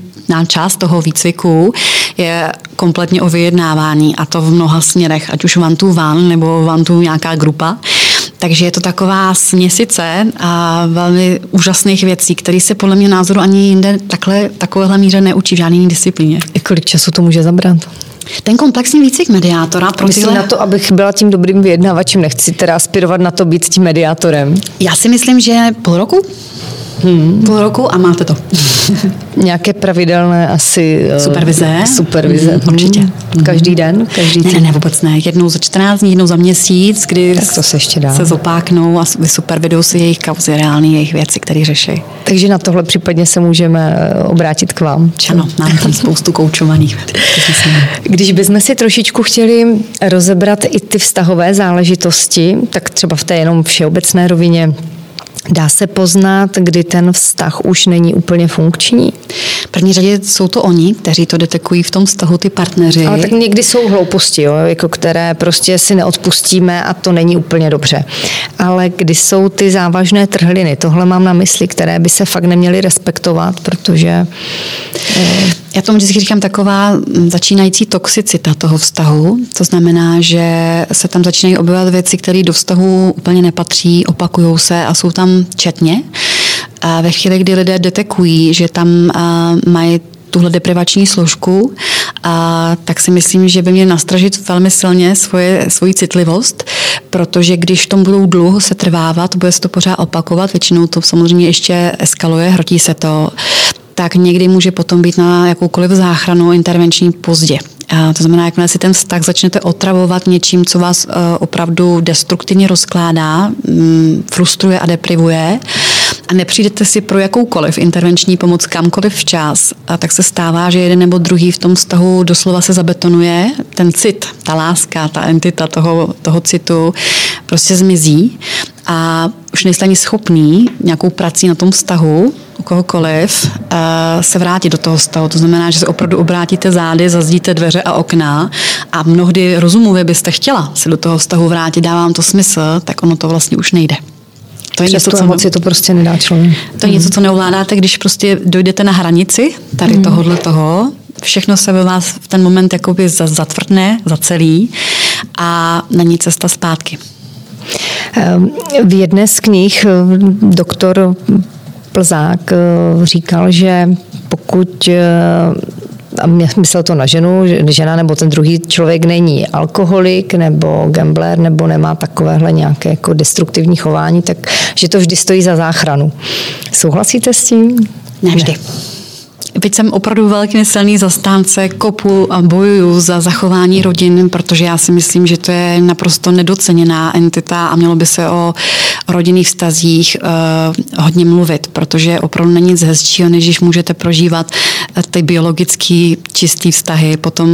část toho výcviku je kompletně o vyjednávání a to v mnoha směrech, ať už one to one nebo one to nějaká grupa. Takže je to taková směsice a velmi úžasných věcí, které se podle mě názoru ani jinde takhle, takovéhle míře neučí v žádné disciplíně. I kolik času to může zabrat? Ten komplexní výcvik mediátora pro Myslím tyhle... na to, abych byla tím dobrým vyjednávačem, nechci teda aspirovat na to být tím mediátorem. Já si myslím, že půl roku. Hmm. Půl roku a máte to. Nějaké pravidelné asi... Eh, supervize? Supervize. Hmm, určitě. Hmm. Každý den? Každý ne, ne, ne, vůbec ne. Jednou za 14 dní, jednou za měsíc, kdy tak to se, ještě dá. se zopáknou a vysupervidou si jejich kauzy, reální jejich věci, které řeší. Takže na tohle případně se můžeme eh, obrátit k vám. Čo? Ano, máme tam spoustu koučovaných. Když bychom si trošičku chtěli rozebrat i ty vztahové záležitosti, tak třeba v té jenom všeobecné rovině, Dá se poznat, kdy ten vztah už není úplně funkční? V první řadě jsou to oni, kteří to detekují v tom vztahu, ty partneři. Ale tak někdy jsou hlouposti, jo, jako které prostě si neodpustíme a to není úplně dobře. Ale kdy jsou ty závažné trhliny, tohle mám na mysli, které by se fakt neměly respektovat, protože... Eh, Já tomu vždycky říkám taková začínající toxicita toho vztahu. To znamená, že se tam začínají objevovat věci, které do vztahu úplně nepatří, opakují se a jsou tam četně. A ve chvíli, kdy lidé detekují, že tam mají tuhle deprivační složku, a tak si myslím, že by měli nastražit velmi silně svoje, svoji citlivost, protože když tom budou dlouho se trvávat, bude se to pořád opakovat, většinou to samozřejmě ještě eskaluje, hrotí se to, tak někdy může potom být na jakoukoliv záchranu intervenční pozdě. A to znamená, jakmile si ten vztah začnete otravovat něčím, co vás uh, opravdu destruktivně rozkládá, um, frustruje a deprivuje, a nepřijdete si pro jakoukoliv intervenční pomoc kamkoliv včas, a tak se stává, že jeden nebo druhý v tom vztahu doslova se zabetonuje, ten cit, ta láska, ta entita toho, toho citu prostě zmizí a už nejste ani schopný nějakou prací na tom vztahu u kohokoliv uh, se vrátit do toho vztahu. To znamená, že se opravdu obrátíte zády, zazdíte dveře a okna a mnohdy rozumově byste chtěla se do toho vztahu vrátit, dává vám to smysl, tak ono to vlastně už nejde. To je něco, co emoci to prostě nedá člověk. To je mm. něco, co neovládáte, když prostě dojdete na hranici tady mm. tohohle toho, všechno se ve vás v ten moment jakoby zatvrdne, zacelí a není cesta zpátky. Ehm, v jedné z knih eh, doktor Plzák eh, říkal, že pokud eh, a myslel to na ženu, že žena nebo ten druhý člověk není alkoholik nebo gambler nebo nemá takovéhle nějaké jako destruktivní chování, tak že to vždy stojí za záchranu. Souhlasíte s tím? Ne vždy. Ne. Byť jsem opravdu velký silný zastánce kopu a bojuju za zachování rodin, protože já si myslím, že to je naprosto nedoceněná entita a mělo by se o rodinných vztazích uh, hodně mluvit, protože opravdu není nic hezčího, než když můžete prožívat eh, ty biologický čistý vztahy, potom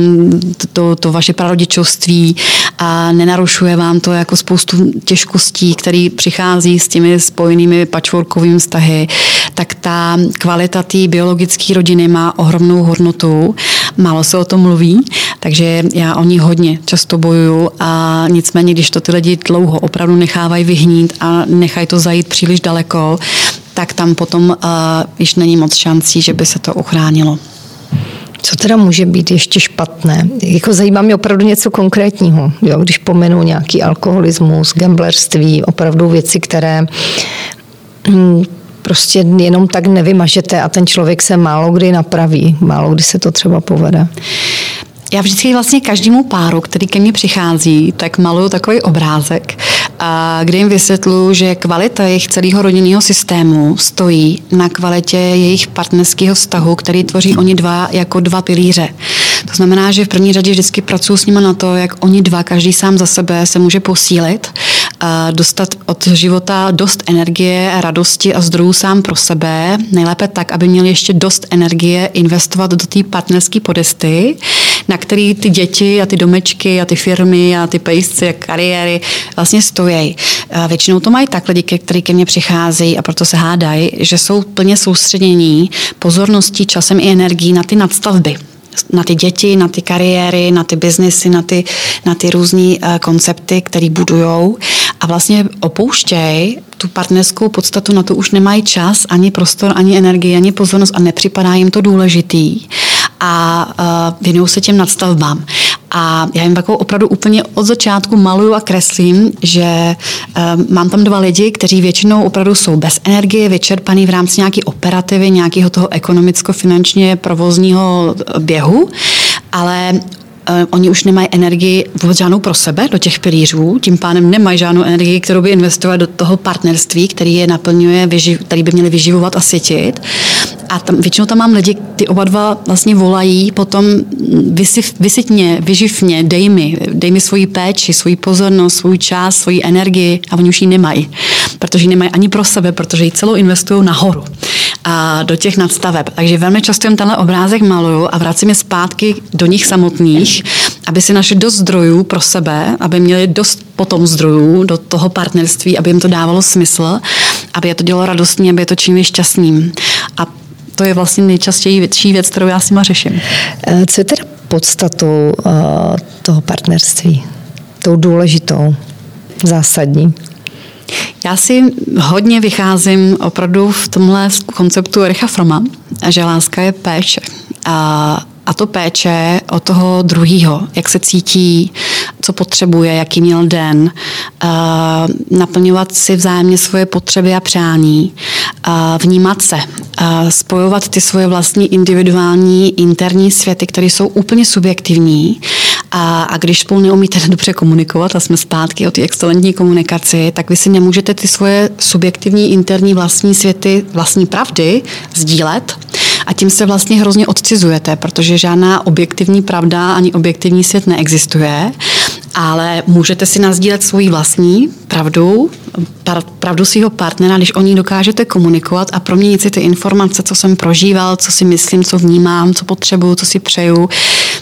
to, to vaše prarodičovství a nenarušuje vám to jako spoustu těžkostí, které přichází s těmi spojenými patchworkovými vztahy, tak ta kvalita té biologické rodiny má ohromnou hodnotu. Málo se o tom mluví, takže já o ní hodně často bojuju a nicméně, když to ty lidi dlouho opravdu nechávají vyhnít a nechají to zajít příliš daleko, tak tam potom uh, již není moc šancí, že by se to uchránilo. Co teda může být ještě špatné? Jako zajímá mě opravdu něco konkrétního. Jo? Když pomenu nějaký alkoholismus, gamblerství, opravdu věci, které hm, prostě jenom tak nevymažete a ten člověk se málo kdy napraví, málo kdy se to třeba povede. Já vždycky vlastně každému páru, který ke mně přichází, tak maluju takový obrázek, kde jim vysvětluji, že kvalita jejich celého rodinného systému stojí na kvalitě jejich partnerského vztahu, který tvoří oni dva jako dva pilíře. To znamená, že v první řadě vždycky pracuji s nimi na to, jak oni dva, každý sám za sebe, se může posílit, a dostat od života dost energie, radosti a zdrojů sám pro sebe. Nejlépe tak, aby měli ještě dost energie investovat do té partnerské podesty, na který ty děti a ty domečky a ty firmy a ty pejsci a kariéry vlastně stojí. Většinou to mají tak lidi, kteří ke mně přicházejí a proto se hádají, že jsou plně soustředění pozorností, časem i energií na ty nadstavby. Na ty děti, na ty kariéry, na ty biznesy, na ty, na ty různé uh, koncepty, které budujou. A vlastně opouštějí tu partnerskou podstatu, na to už nemají čas, ani prostor, ani energii, ani pozornost a nepřipadá jim to důležitý a uh, věnují se těm nadstavbám. A já jim takovou opravdu úplně od začátku maluju a kreslím, že um, mám tam dva lidi, kteří většinou opravdu jsou bez energie, vyčerpaný v rámci nějaké operativy, nějakého toho ekonomicko-finančně provozního běhu, ale Uh, oni už nemají energii vůbec žádnou pro sebe do těch pilířů, tím pádem nemají žádnou energii, kterou by investovali do toho partnerství, který je naplňuje, který by měli vyživovat a světit. A tam, většinou tam mám lidi, ty oba dva vlastně volají potom vysyť mě, vyživ mě, dej mi, dej mi svoji péči, svoji pozornost, svůj čas, svoji energii a oni už ji nemají, protože ji nemají ani pro sebe, protože ji celou investují nahoru a do těch nadstaveb. Takže velmi často jim tenhle obrázek maluju a vracím je zpátky do nich samotných, aby si našli dost zdrojů pro sebe, aby měli dost potom zdrojů do toho partnerství, aby jim to dávalo smysl, aby je to dělalo radostní, aby je to činili šťastným. A to je vlastně nejčastěji větší věc, kterou já s nima řeším. Eh, co je teda podstatou uh, toho partnerství? Tou důležitou, zásadní? Já si hodně vycházím opravdu v tomhle konceptu Ericha Froma, že láska je péče. A a to péče o toho druhého, jak se cítí, co potřebuje, jaký měl den, naplňovat si vzájemně svoje potřeby a přání, vnímat se, spojovat ty svoje vlastní individuální interní světy, které jsou úplně subjektivní. A, a když spolu neumíte dobře komunikovat a jsme zpátky o té excelentní komunikaci, tak vy si nemůžete ty svoje subjektivní interní vlastní světy, vlastní pravdy sdílet a tím se vlastně hrozně odcizujete, protože žádná objektivní pravda ani objektivní svět neexistuje, ale můžete si nazdílet svoji vlastní pravdu, pravdu svého partnera, když o ní dokážete komunikovat a proměnit si ty informace, co jsem prožíval, co si myslím, co vnímám, co potřebuju, co si přeju,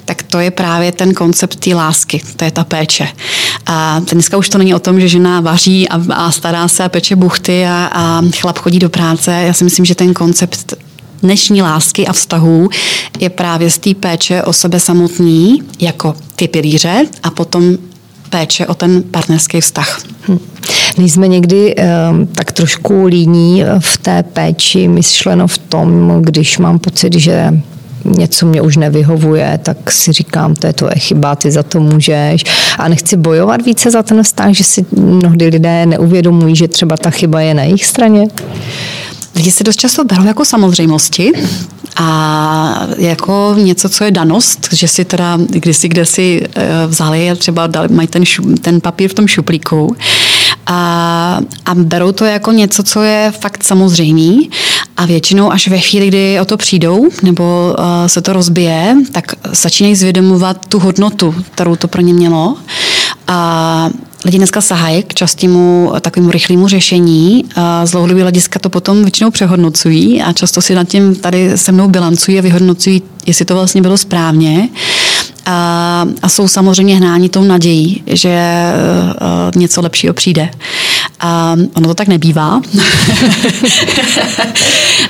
tak to je právě ten koncept té lásky, to je ta péče. A dneska už to není o tom, že žena vaří a, a stará se a peče buchty a, a chlap chodí do práce. Já si myslím, že ten koncept dnešní lásky a vztahů je právě z té péče o sebe samotný jako ty pilíře a potom péče o ten partnerský vztah. Hm. Nejsme někdy um, tak trošku líní v té péči, myšleno v tom, když mám pocit, že něco mě už nevyhovuje, tak si říkám, to je tvoje chyba, ty za to můžeš. A nechci bojovat více za ten vztah, že si mnohdy lidé neuvědomují, že třeba ta chyba je na jejich straně lidi si dost často berou jako samozřejmosti a jako něco, co je danost, že si teda kdysi kde si eh, vzali a třeba dali, mají ten, šu, ten papír v tom šuplíku. A, a berou to jako něco, co je fakt samozřejmý. A většinou až ve chvíli, kdy o to přijdou nebo uh, se to rozbije, tak začínají zvědomovat tu hodnotu, kterou to pro ně mělo. A lidi dneska sahají k častému takovému rychlému řešení. A z dlouhodobého hlediska to potom většinou přehodnocují a často si nad tím tady se mnou bilancují a vyhodnocují, jestli to vlastně bylo správně. A, a jsou samozřejmě hnáni tou nadějí, že uh, něco lepšího přijde. A ono to tak nebývá.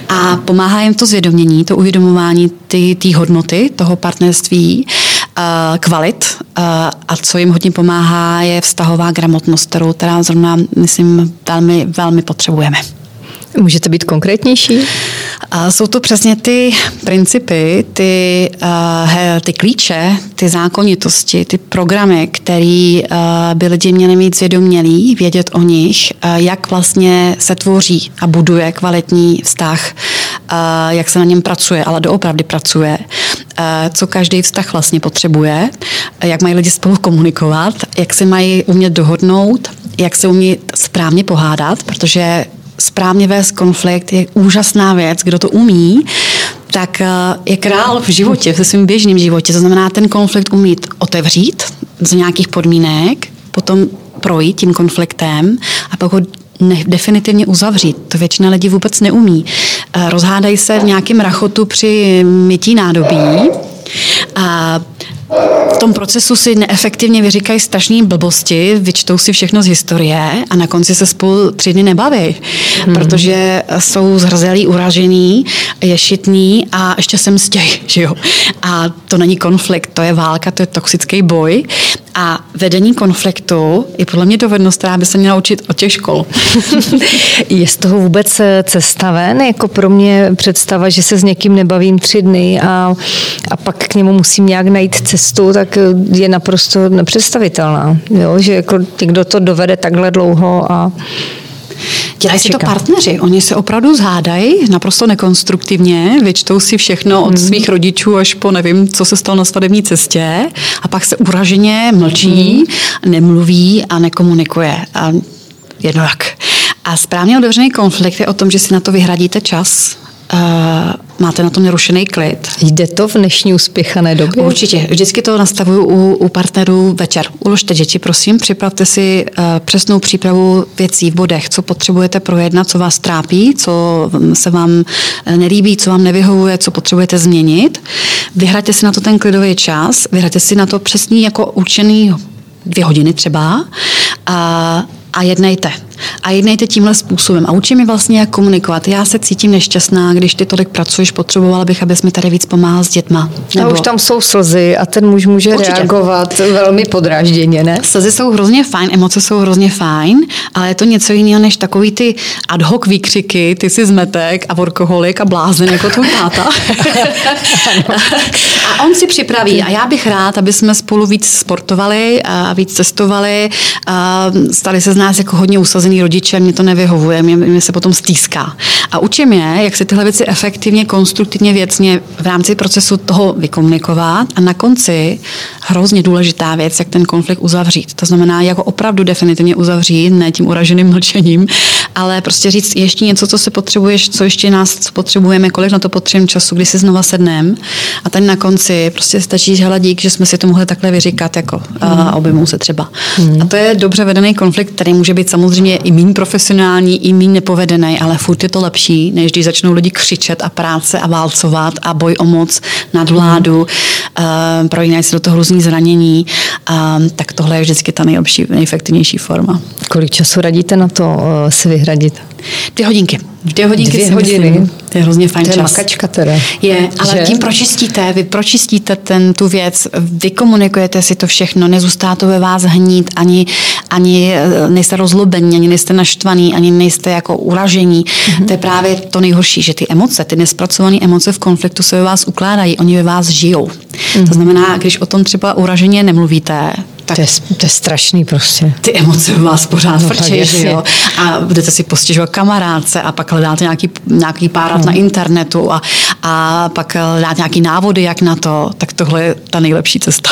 a pomáhá jim to zvědomění, to uvědomování té hodnoty toho partnerství kvalit a co jim hodně pomáhá je vztahová gramotnost, kterou teda zrovna, myslím, velmi, velmi potřebujeme. Můžete být konkrétnější? Jsou to přesně ty principy, ty, ty klíče, ty zákonitosti, ty programy, které by lidi měli mít zvědomělý, vědět o nich, jak vlastně se tvoří a buduje kvalitní vztah, jak se na něm pracuje, ale doopravdy pracuje, co každý vztah vlastně potřebuje, jak mají lidi spolu komunikovat, jak se mají umět dohodnout, jak se umí správně pohádat, protože správně vést konflikt je úžasná věc. Kdo to umí, tak eh, je král v životě, v svém běžném životě. To znamená, ten konflikt umít otevřít z nějakých podmínek, potom projít tím konfliktem a pak ho ne, definitivně uzavřít. To většina lidí vůbec neumí. Eh, rozhádají se v nějakém rachotu při mytí nádobí a v tom procesu si neefektivně vyříkají strašné blbosti, vyčtou si všechno z historie a na konci se spolu tři dny nebaví, hmm. protože jsou zhrzelí, uražený, ješitný a ještě se mstěj, že jo. A to není konflikt, to je válka, to je toxický boj a vedení konfliktu je podle mě dovednost, která by se měla učit od těch škol. je z toho vůbec eh, cesta ven? Jako pro mě představa, že se s někým nebavím tři dny a, a pak k němu musím nějak najít cestu, tak eh, je naprosto nepředstavitelná. Jo? Že jako někdo to dovede takhle dlouho a Dělají si to partneři. Oni se opravdu zhádají naprosto nekonstruktivně, vyčtou si všechno od hmm. svých rodičů až po nevím, co se stalo na svadební cestě a pak se uraženě mlčí, hmm. nemluví a nekomunikuje. A jedno jak. A správně otevřený konflikt je o tom, že si na to vyhradíte čas, máte na to nerušený klid. Jde to v dnešní uspěchané době? Určitě. Vždycky to nastavuju u, u partnerů večer. Uložte děti, prosím, připravte si uh, přesnou přípravu věcí v bodech, co potřebujete projednat, co vás trápí, co se vám nelíbí, co vám nevyhovuje, co potřebujete změnit. Vyhraďte si na to ten klidový čas, vyhraďte si na to přesný jako učený dvě hodiny třeba a, a jednejte a jednejte tímhle způsobem. A učím mi vlastně, jak komunikovat. Já se cítím nešťastná, když ty tolik pracuješ, potřebovala bych, abys mi tady víc pomáhal s dětma. Nebo... A už tam jsou slzy a ten muž může Určitě. reagovat velmi podrážděně, ne? Slzy jsou hrozně fajn, emoce jsou hrozně fajn, ale je to něco jiného než takový ty ad hoc výkřiky, ty si zmetek a workoholik a blázen jako to táta. a on si připraví a já bych rád, aby jsme spolu víc sportovali a víc cestovali, a stali se z nás jako hodně usazený narozený rodiče, mě to nevyhovuje, mě, mě se potom stýská. A učím je, jak si tyhle věci efektivně, konstruktivně, věcně v rámci procesu toho vykomunikovat a na konci hrozně důležitá věc, jak ten konflikt uzavřít. To znamená, jako opravdu definitivně uzavřít, ne tím uraženým mlčením, ale prostě říct ještě něco, co se potřebuješ, co ještě nás co potřebujeme, kolik na to potřebujeme času, kdy si znova sedneme a ten na konci prostě stačí hele dík, že jsme si to mohli takhle vyříkat jako mm. a objemou se třeba. Mm. A to je dobře vedený konflikt, který může být samozřejmě i méně profesionální, i méně nepovedený, ale furt je to lepší, než když začnou lidi křičet a práce a válcovat a boj o moc nad vládu, mm. uh, prolínají se do toho různý zranění, uh, tak tohle je vždycky ta nejlepší, nejefektivnější forma. Kolik času radíte na to uh, si vyhradit? Dvě hodinky. Dvě hodinky Dvě hodiny. Myslím, to je hrozně fajn to je čas. makačka teda. Je, ale že? tím pročistíte, vy pročistíte ten, tu věc, vykomunikujete si to všechno, nezůstá to ve vás hnít, ani, ani eh, nejste rozlobení, ani nejste naštvaný, ani nejste jako uražení. Mm-hmm. To je právě to nejhorší, že ty emoce, ty nespracované emoce v konfliktu se ve vás ukládají, oni ve vás žijou. Mm-hmm. To znamená, když o tom třeba uraženě nemluvíte, tak to je, to je strašný prostě. Ty emoce vás pořád no, že jo? A budete si postěžovat kamarádce a pak hledáte nějaký, nějaký párat hmm. na internetu a, a pak hledáte nějaký návody, jak na to, tak tohle je ta nejlepší cesta.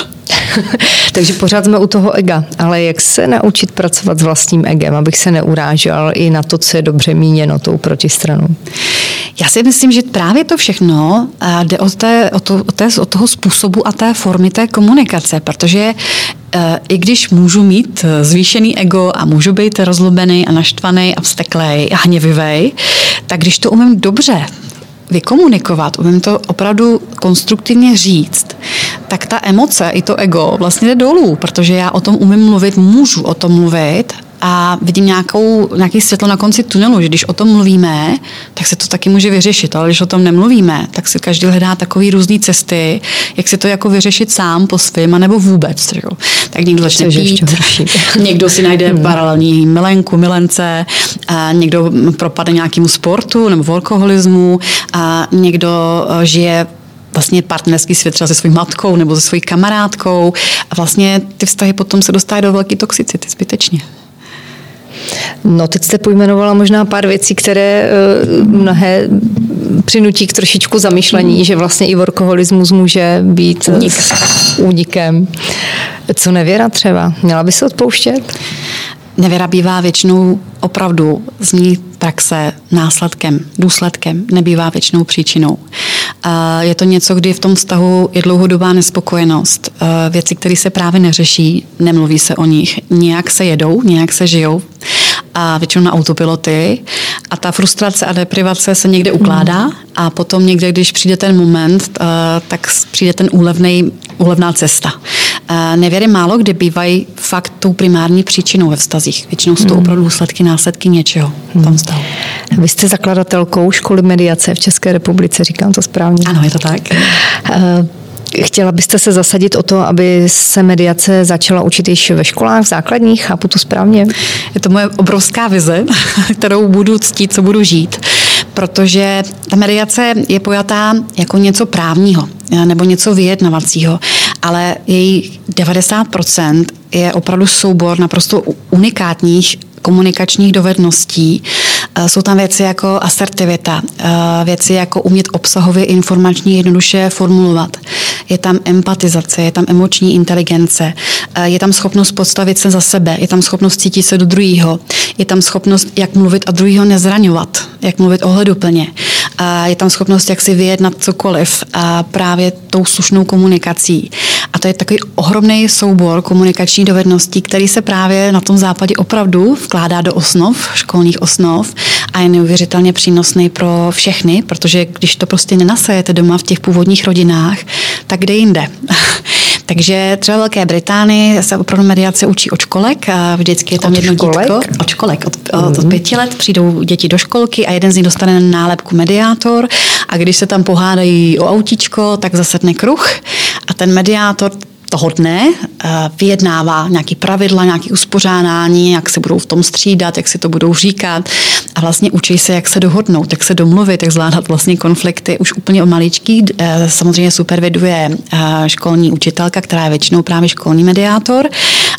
Takže pořád jsme u toho ega, ale jak se naučit pracovat s vlastním egem, abych se neurážel i na to, co je dobře míněno tou protistranou? Já si myslím, že právě to všechno eh, jde od, té, od, to, od, té, od toho způsobu a té formy té komunikace, protože eh, i když můžu mít eh, zvýšený ego a můžu být rozlobený a naštvaný a vzteklej a hněvivý, tak když to umím dobře vykomunikovat, umím to opravdu konstruktivně říct, tak ta emoce i to ego vlastně jde dolů, protože já o tom umím mluvit, můžu o tom mluvit a vidím nějakou, nějaký světlo na konci tunelu, že když o tom mluvíme, tak se to taky může vyřešit, ale když o tom nemluvíme, tak si každý hledá takový různé cesty, jak si to jako vyřešit sám po svým, anebo vůbec. Jo. Tak někdo začne pít, někdo si najde hmm. paralelní milenku, milence, a někdo propadne nějakému sportu nebo alkoholismu, a někdo eh, žije vlastně partnerský svět třeba se svou matkou nebo se svojí kamarádkou a vlastně ty vztahy potom se dostávají do velké toxicity zbytečně. No, teď jste pojmenovala možná pár věcí, které uh, mnohé přinutí k trošičku zamýšlení, mm. že vlastně i workoholismus může být Únik. únikem. Co nevěra třeba? Měla by se odpouštět? Nevěra bývá většinou opravdu z ní praxe následkem, důsledkem, nebývá většinou příčinou. Je to něco, kdy v tom vztahu je dlouhodobá nespokojenost. Věci, které se právě neřeší, nemluví se o nich. Nějak se jedou, nějak se žijou a většinou na autopiloty a ta frustrace a deprivace se někde ukládá mm. a potom někde, když přijde ten moment, uh, tak přijde ten úlevný, úlevná cesta. Uh, nevěry málo kdy bývají fakt tou primární příčinou ve vztazích. Většinou jsou to mm. opravdu důsledky, následky něčeho mm. tom vztahu. Vy jste zakladatelkou školy mediace v České republice, říkám to správně. Ano, je to tak. Chtěla byste se zasadit o to, aby se mediace začala učit již ve školách, v základních? Chápu to správně? Je to moje obrovská vize, kterou budu ctít, co budu žít, protože ta mediace je pojatá jako něco právního nebo něco vyjednavacího, ale její 90% je opravdu soubor naprosto unikátních komunikačních dovedností. Eh, jsou tam věci jako asertivita, eh, věci jako umět obsahově informační jednoduše formulovat. Je tam empatizace, je tam emoční inteligence, eh, je tam schopnost postavit se za sebe, je tam schopnost cítit se do druhého, je tam schopnost, jak mluvit a druhého nezraňovat, jak mluvit ohleduplně. Je tam schopnost, jak si vyjednat cokoliv a právě tou slušnou komunikací. A to je takový ohromný soubor komunikační dovedností, který se právě na tom západě opravdu vkládá do osnov, školních osnov a je neuvěřitelně přínosný pro všechny, protože když to prostě nenasajete doma v těch původních rodinách, tak kde jinde. Takže třeba Velké Británii se opravdu mediace učí od školek. A vždycky je tam od jedno školek? dítko. Od školek. Od, mm. od mhm. pěti let přijdou děti do školky a jeden z nich dostane nálepku mediátor a když se tam pohádají o autíčko, tak zasedne kruh a ten mediátor toho dne eh, vyjednává nějaký pravidla, nějaké uspořádání, jak se budou v tom střídat, jak si to budou říkat a vlastně učí se, jak se dohodnout, jak se domluvit, jak zvládat vlastně konflikty už úplně od maličký. Eh, samozřejmě superviduje eh, školní učitelka, která je většinou právě školní mediátor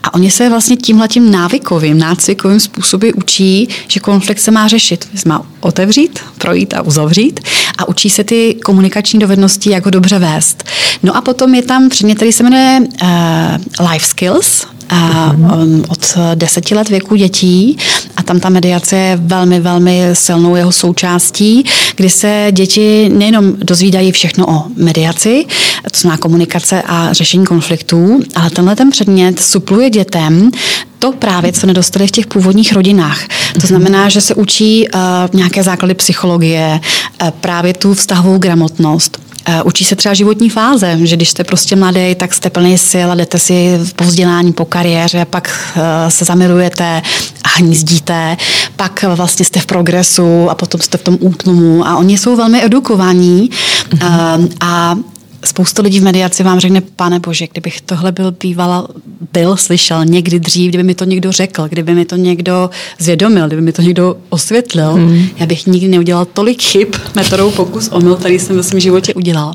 a oni se vlastně tímhletím návykovým, nácvikovým způsoby učí, že konflikt se má řešit. Se má otevřít, projít a uzavřít a učí se ty komunikační dovednosti, jak ho dobře vést. No a potom je tam předmět, který se jmenuje uh, Life Skills, a um, od deseti let věku dětí. A tam ta mediace je velmi, velmi silnou jeho součástí, kdy se děti nejenom dozvídají všechno o mediaci, to znamená komunikace a řešení konfliktů, ale tenhle ten předmět supluje dětem to právě, co nedostali v těch původních rodinách. To znamená, že se učí uh, nějaké základy psychologie, uh, právě tu vztahovou gramotnost, učí se třeba životní fáze, že když jste prostě mladý, tak jste plný sil a jdete si po vzdělání, po kariéře, pak uh, se zamilujete a hnízdíte, pak vlastně jste v progresu a potom jste v tom útlumu a oni jsou velmi edukovaní mm-hmm. uh, a Spousta lidí v mediaci vám řekne, pane bože, kdybych tohle byl býval, byl, slyšel někdy dřív, kdyby mi to někdo řekl, kdyby mi to někdo zvědomil, kdyby mi to někdo osvětlil, hmm. já bych nikdy neudělal tolik chyb metodou pokus omyl, který jsem ve svém životě udělal.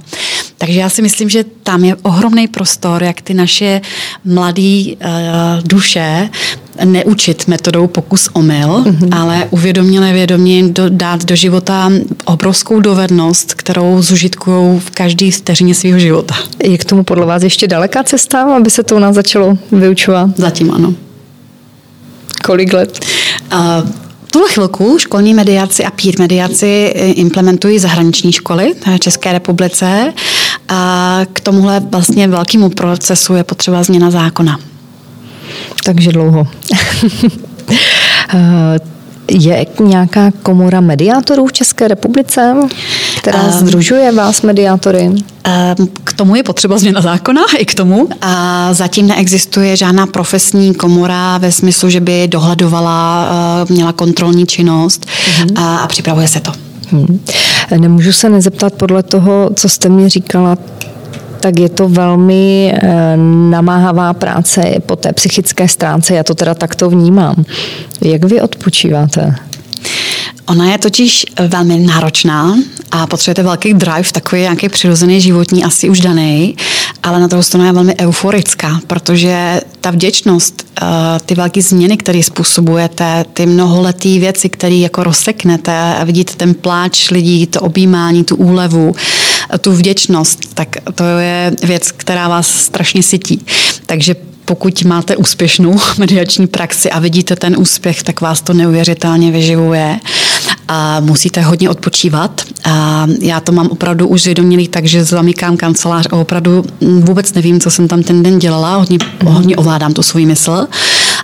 Takže já si myslím, že tam je ohromný prostor, jak ty naše mladé uh, duše neučit metodou pokus omyl, mm-hmm. ale uvědoměle vědomě do, dát do života obrovskou dovednost, kterou zužitkují v každý vteřině svého života. Je k tomu podle vás ještě daleká cesta, aby se to u nás začalo vyučovat? Zatím ano. Kolik let? Uh, tuhle chvilku školní mediaci a peer mediaci implementují zahraniční školy v České republice a k tomuhle vlastně velkému procesu je potřeba změna zákona. Takže dlouho. Je nějaká komora mediátorů v České republice, která um, združuje vás mediátory? Um, k tomu je potřeba změna zákona, i k tomu. A zatím neexistuje žádná profesní komora ve smyslu, že by dohledovala, uh, měla kontrolní činnost uh-huh. a, a připravuje se to. Hmm. Nemůžu se nezeptat podle toho, co jste mi říkala, tak je to velmi eh, namáhavá práce po té psychické stránce. Já to teda takto vnímám. Jak vy odpočíváte? Ona je totiž velmi náročná a potřebujete velký drive, takový nějaký přirozený životní, asi už daný, ale na druhou stranu je velmi euforická, protože ta vděčnost, eh, ty velké změny, které způsobujete, ty mnoholetý věci, které jako rozseknete a vidíte ten pláč lidí, to objímání, tu úlevu, tu vděčnost, tak to je věc, která vás strašně sytí. Takže pokud máte úspěšnou mediační praxi a vidíte ten úspěch, tak vás to neuvěřitelně vyživuje a musíte hodně odpočívat. A já to mám opravdu už zvědomilý tak, že zamykám kancelář a opravdu vůbec nevím, co jsem tam ten den dělala, hodně, hodně ovládám tu svůj mysl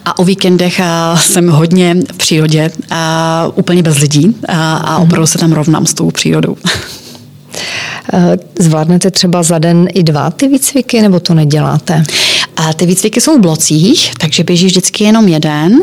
a o víkendech jsem hodně v přírodě, úplně bez lidí a opravdu se tam rovnám s tou přírodou. Zvládnete třeba za den i dva ty výcviky, nebo to neděláte? A ty výcviky jsou v blocích, takže běží vždycky jenom jeden.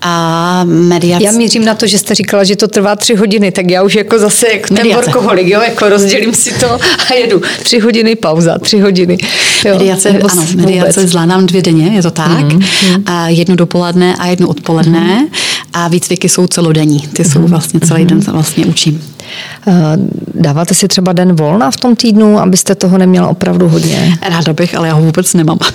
A mediace... Já mířím na to, že jste říkala, že to trvá tři hodiny, tak já už jako zase jak ten workoholik, jo, jako rozdělím si to a jedu. Tři hodiny pauza, tři hodiny. Jo, mediace, ano, mediace zvládám dvě denně, je to tak. Mm-hmm. A jednu dopoledne a jednu odpoledne. Mm-hmm. A výcviky jsou celodenní, ty jsou mhm. vlastně celý den vlastně učím. Eh, dáváte si třeba den volna v tom týdnu, abyste toho neměla opravdu hodně? Ráda bych, ale já ho vůbec nemám.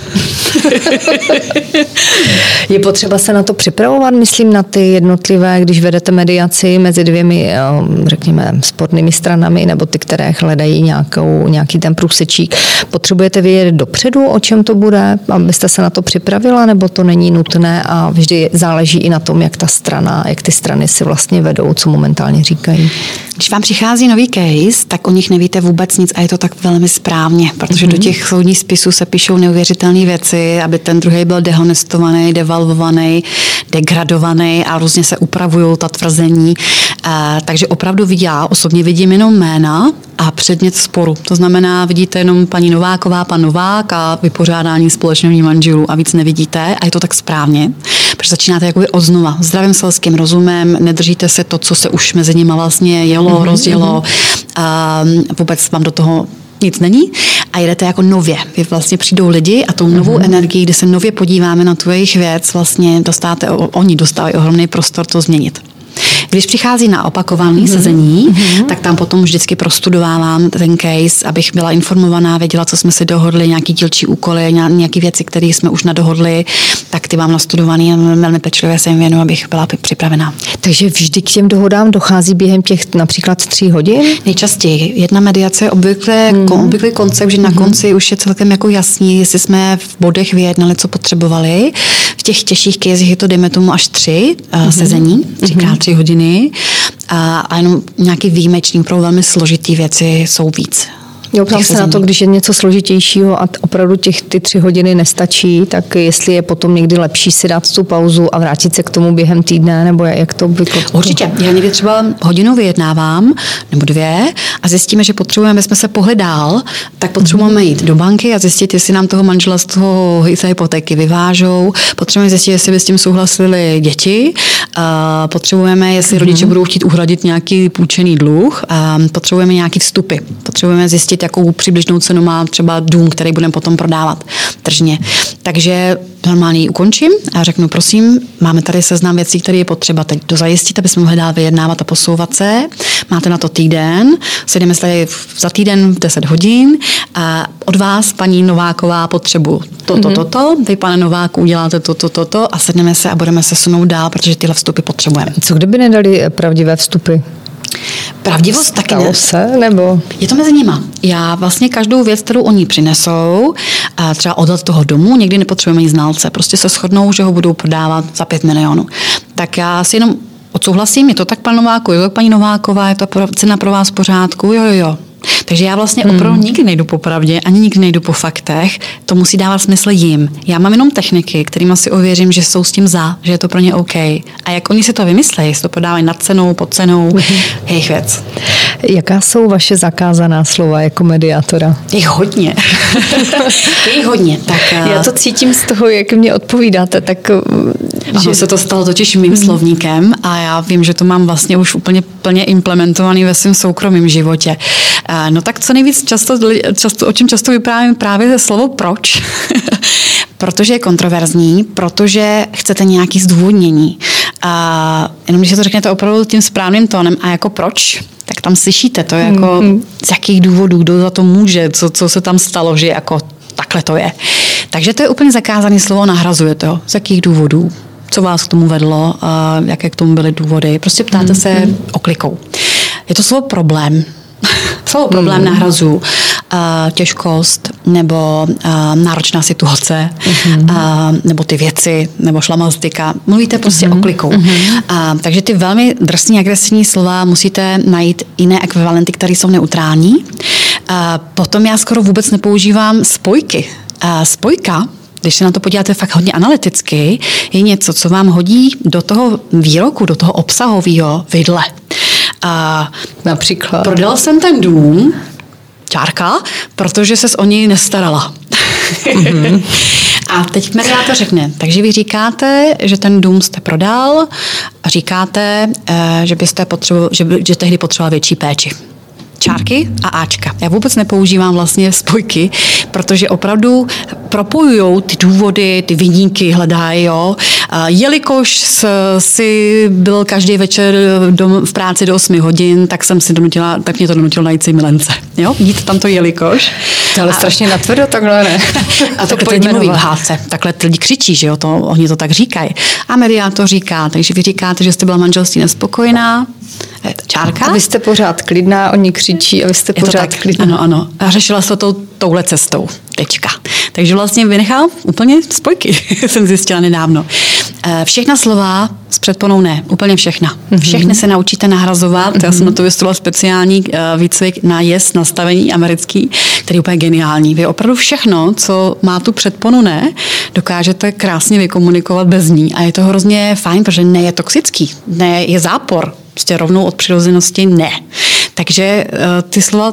je potřeba se na to připravovat, myslím, na ty jednotlivé, když vedete mediaci mezi dvěmi, eh, řekněme, sportnými stranami, nebo ty, které hledají nějakou, nějaký ten průsečík. Potřebujete vědět dopředu, o čem to bude, abyste se na to připravila, nebo to není nutné a vždy záleží i na tom, jak ta strana, jak ty strany si vlastně vedou, co momentálně říkají. Když vám přichází nový case, tak o nich nevíte vůbec nic a je to tak velmi správně, protože mm-hmm. do mhm. těch soudních spisů se píšou neuvěřitelné věci, aby ten druhý byl dehonestovaný, devalvovaný, degradovaný a různě se upravují ta tvrzení. E, takže opravdu já osobně vidím jenom jména a předmět sporu. To znamená, vidíte jenom paní Nováková, pan Novák a vypořádání společného manželů a víc nevidíte a je to tak správně, protože začínáte jakoby odznova. Zdravým selským rozumem, nedržíte se to, co se už mezi nimi vlastně jelo, mm-hmm. rozdělo a vůbec vám do toho nic není a jedete jako nově. Vy vlastně přijdou lidi a tou novou mm-hmm. energii, kdy se nově podíváme na tu jejich věc, vlastně dostáte, oni dostávají ohromný prostor to změnit. Když přichází na opakované mm-hmm. sezení, mm-hmm. tak tam potom vždycky prostudovávám ten case, abych byla informovaná, věděla, co jsme si dohodli, nějaký dílčí úkoly, nějaké věci, které jsme už nadohodli, tak ty mám nastudovaný a velmi pečlivě se jim věnu, abych byla připravená. Takže vždy k těm dohodám dochází během těch například tří hodin? Nejčastěji. Jedna mediace je obvykle, mm-hmm. obvyklý koncept, že na mm-hmm. konci už je celkem jako jasný, jestli jsme v bodech vyjednali, co potřebovali. V těch těžších casech je to, dejme tomu, až tři mm-hmm. sezení, třikrát mm-hmm. Tři hodiny a, a jenom nějaký výjimečný, pro velmi složitý věci jsou víc. Jo, ptám se na to, když je něco složitějšího a opravdu těch ty tři hodiny nestačí, tak jestli je potom někdy lepší si dát tu pauzu a vrátit se k tomu během týdne, nebo jak to obvykle? Určitě. Já někdy třeba hodinu vyjednávám, nebo dvě, a zjistíme, že potřebujeme, jsme se pohli dál, tak potřebujeme jít do banky a zjistit, jestli nám toho manžela z toho z hypotéky vyvážou. Potřebujeme zjistit, jestli by s tím souhlasili děti. Potřebujeme, jestli rodiče budou chtít uhradit nějaký půjčený dluh. Potřebujeme nějaký vstupy. Potřebujeme zjistit, zjistit, jakou přibližnou cenu má třeba dům, který budeme potom prodávat tržně. Takže normálně ji ukončím a řeknu, prosím, máme tady seznam věcí, které je potřeba teď dozajistit, aby jsme mohli dál vyjednávat a posouvat se. Máte na to týden, sedíme se tady za týden v 10 hodin a od vás, paní Nováková, potřebu toto, mm-hmm. toto, vy, pane Nováku, uděláte toto, toto a sedneme se a budeme se sunout dál, protože tyhle vstupy potřebujeme. Co kdyby nedali pravdivé vstupy? Pravdivost taky ne. se, nebo? Je to mezi nima. Já vlastně každou věc, kterou oni přinesou, a třeba od toho domu, někdy nepotřebujeme mít znalce, prostě se shodnou, že ho budou prodávat za 5 milionů. Tak já si jenom odsouhlasím, je to tak pan Nováku, jo, paní Nováková, je to cena pro vás v pořádku, jo, jo, jo, takže já vlastně hmm. opravdu nikdy nejdu po pravdě, ani nikdy nejdu po faktech. To musí dávat smysl jim. Já mám jenom techniky, kterými si ověřím, že jsou s tím za, že je to pro ně OK. A jak oni si to vymyslejí, jestli to podávají nad cenou, pod cenou, hmm. jejich věc. Jaká jsou vaše zakázaná slova jako mediátora? Je hodně. je hodně. Tak, já to cítím z toho, jak mě odpovídáte. Tak, že... se to stalo totiž mým hmm. slovníkem a já vím, že to mám vlastně už úplně plně implementovaný ve svém soukromém životě. No tak co nejvíc často, často o čem často vyprávím právě ze slovo proč. protože je kontroverzní, protože chcete nějaký zdůvodnění. A jenom když se to řeknete opravdu tím správným tónem a jako proč, tak tam slyšíte to jako mm-hmm. z jakých důvodů, kdo za to může, co, co se tam stalo, že jako takhle to je. Takže to je úplně zakázané slovo, nahrazuje to. Z jakých důvodů? Co vás k tomu vedlo? Jaké k tomu byly důvody? Prostě ptáte mm-hmm. se oklikou. Je to slovo problém. Slovo problém mm. nahrazu uh, těžkost nebo uh, náročná situace mm. uh, nebo ty věci nebo šlamastika. Mluvíte prostě mm. oklikou. Mm. Uh, takže ty velmi drsní agresivní slova musíte najít jiné ekvivalenty, které jsou neutrální. Uh, potom já skoro vůbec nepoužívám spojky. Uh, spojka když se na to podíváte fakt hodně analyticky, je něco, co vám hodí do toho výroku, do toho obsahového vidle. A například? Prodal jsem ten dům, čárka, protože ses o něj nestarala. Mm-hmm. A teď mediátor řekne, takže vy říkáte, že ten dům jste prodal a říkáte, eh, že byste potřeboval, že, by, že tehdy potřeboval větší péči čárky a Ačka. Já vůbec nepoužívám vlastně spojky, protože opravdu propojují ty důvody, ty vyníky hledají, jo. Jelikož si byl každý večer dom, v práci do 8 hodin, tak jsem si donutila, tak mě to donutilo najít si milence. Jo, jít tam to jelikož. To ale a, strašně natvrdo takhle ne. A to lidi mluví v hádce. Takhle lidi křičí, že jo, to, oni to tak říkají. A mediátor říká, takže vy říkáte, že jste byla manželství nespokojená, čárka. A vy jste pořád klidná, oni křičí a vy jste Je pořád klidná. Ano, ano. A řešila se to touhle cestou. Tečka. Takže vlastně vynechám úplně spojky, jsem zjistila nedávno. Eh, všechna slova s předponou ne, úplně všechna. Mhm. Všechny se naučíte nahrazovat. Mm-hmm. Já jsem na to vystudovala speciální eh, výcvik na yes nastavení americký, který je úplně geniální. Vy opravdu všechno, co má tu předponu ne, dokážete krásně vykomunikovat bez ní. A je to hrozně fajn, protože ne je toxický, ne je zápor. Prostě rovnou od přirozenosti ne. Takže uh, ty slova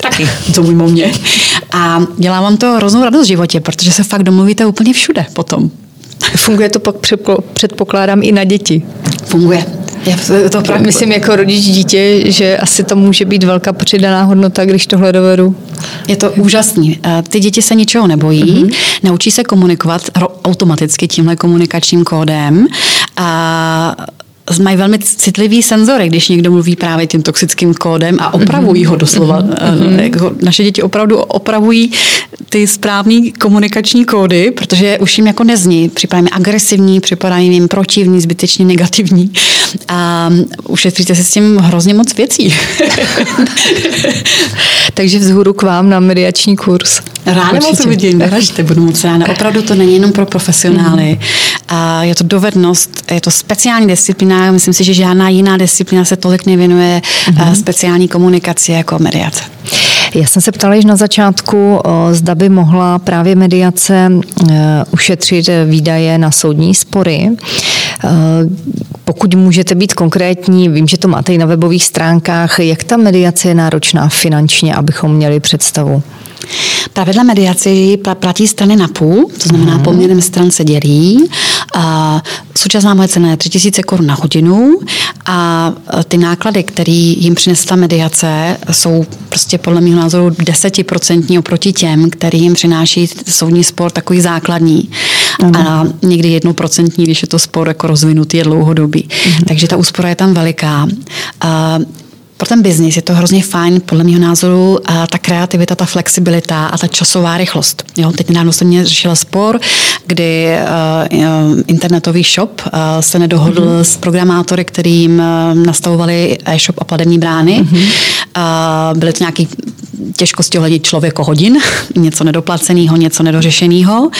taky to mimo mě. A dělá vám to hroznou radost v životě, protože se fakt domluvíte úplně všude potom. Funguje to pak předpokládám i na děti. Funguje. Je to opravdu... Myslím jako rodič dítě, že asi to může být velká přidaná hodnota, když tohle dovedu. Je to úžasný. Ty děti se ničeho nebojí, mm-hmm. naučí se komunikovat automaticky tímhle komunikačním kódem a mají velmi citlivý senzory, když někdo mluví právě tím toxickým kódem a opravují ho doslova. Mm-hmm. Naše děti opravdu opravují ty správné komunikační kódy, protože už jim jako nezní. Připadají agresivní, připadají jim protivní, zbytečně negativní. A ušetříte si s tím hrozně moc věcí. Takže vzhůru k vám na mediační kurz. Ráda moc uvidím, ražte, budu moc ráda. Opravdu to není jenom pro profesionály. Mm. A je to dovednost, je to speciální disciplína. Myslím si, že žádná jiná disciplína se tolik nevěnuje mm. speciální komunikaci jako mediace. Já jsem se ptala již na začátku, zda by mohla právě mediace e, ušetřit výdaje na soudní spory. E, pokud můžete být konkrétní, vím, že to máte i na webových stránkách, jak ta mediace je náročná finančně, abychom měli představu? Pravidla mediaci platí strany na půl, to znamená mhm. poměrem stran se dělí. A současná moje cena je 3000 korun na hodinu a ty náklady, které jim přinesla mediace, jsou prostě podle mého názoru desetiprocentní oproti těm, který jim přináší soudní spor takový základní. Ano. A někdy jednoprocentní, když je to spor jako rozvinutý, je dlouhodobý. Mhm. Takže ta úspora je tam veliká. A pro ten biznis je to hrozně fajn, podle mého názoru, a ta kreativita, ta flexibilita a ta časová rychlost. Jo, teď nedávno jsem mě řešila spor, kdy uh, internetový shop uh, se nedohodl mm-hmm. s programátory, kterým uh, nastavovali e-shop a platební brány. Mm-hmm. Uh, byly to nějaké těžkosti ohledně člověko hodin, něco nedoplaceného, něco nedořešeného.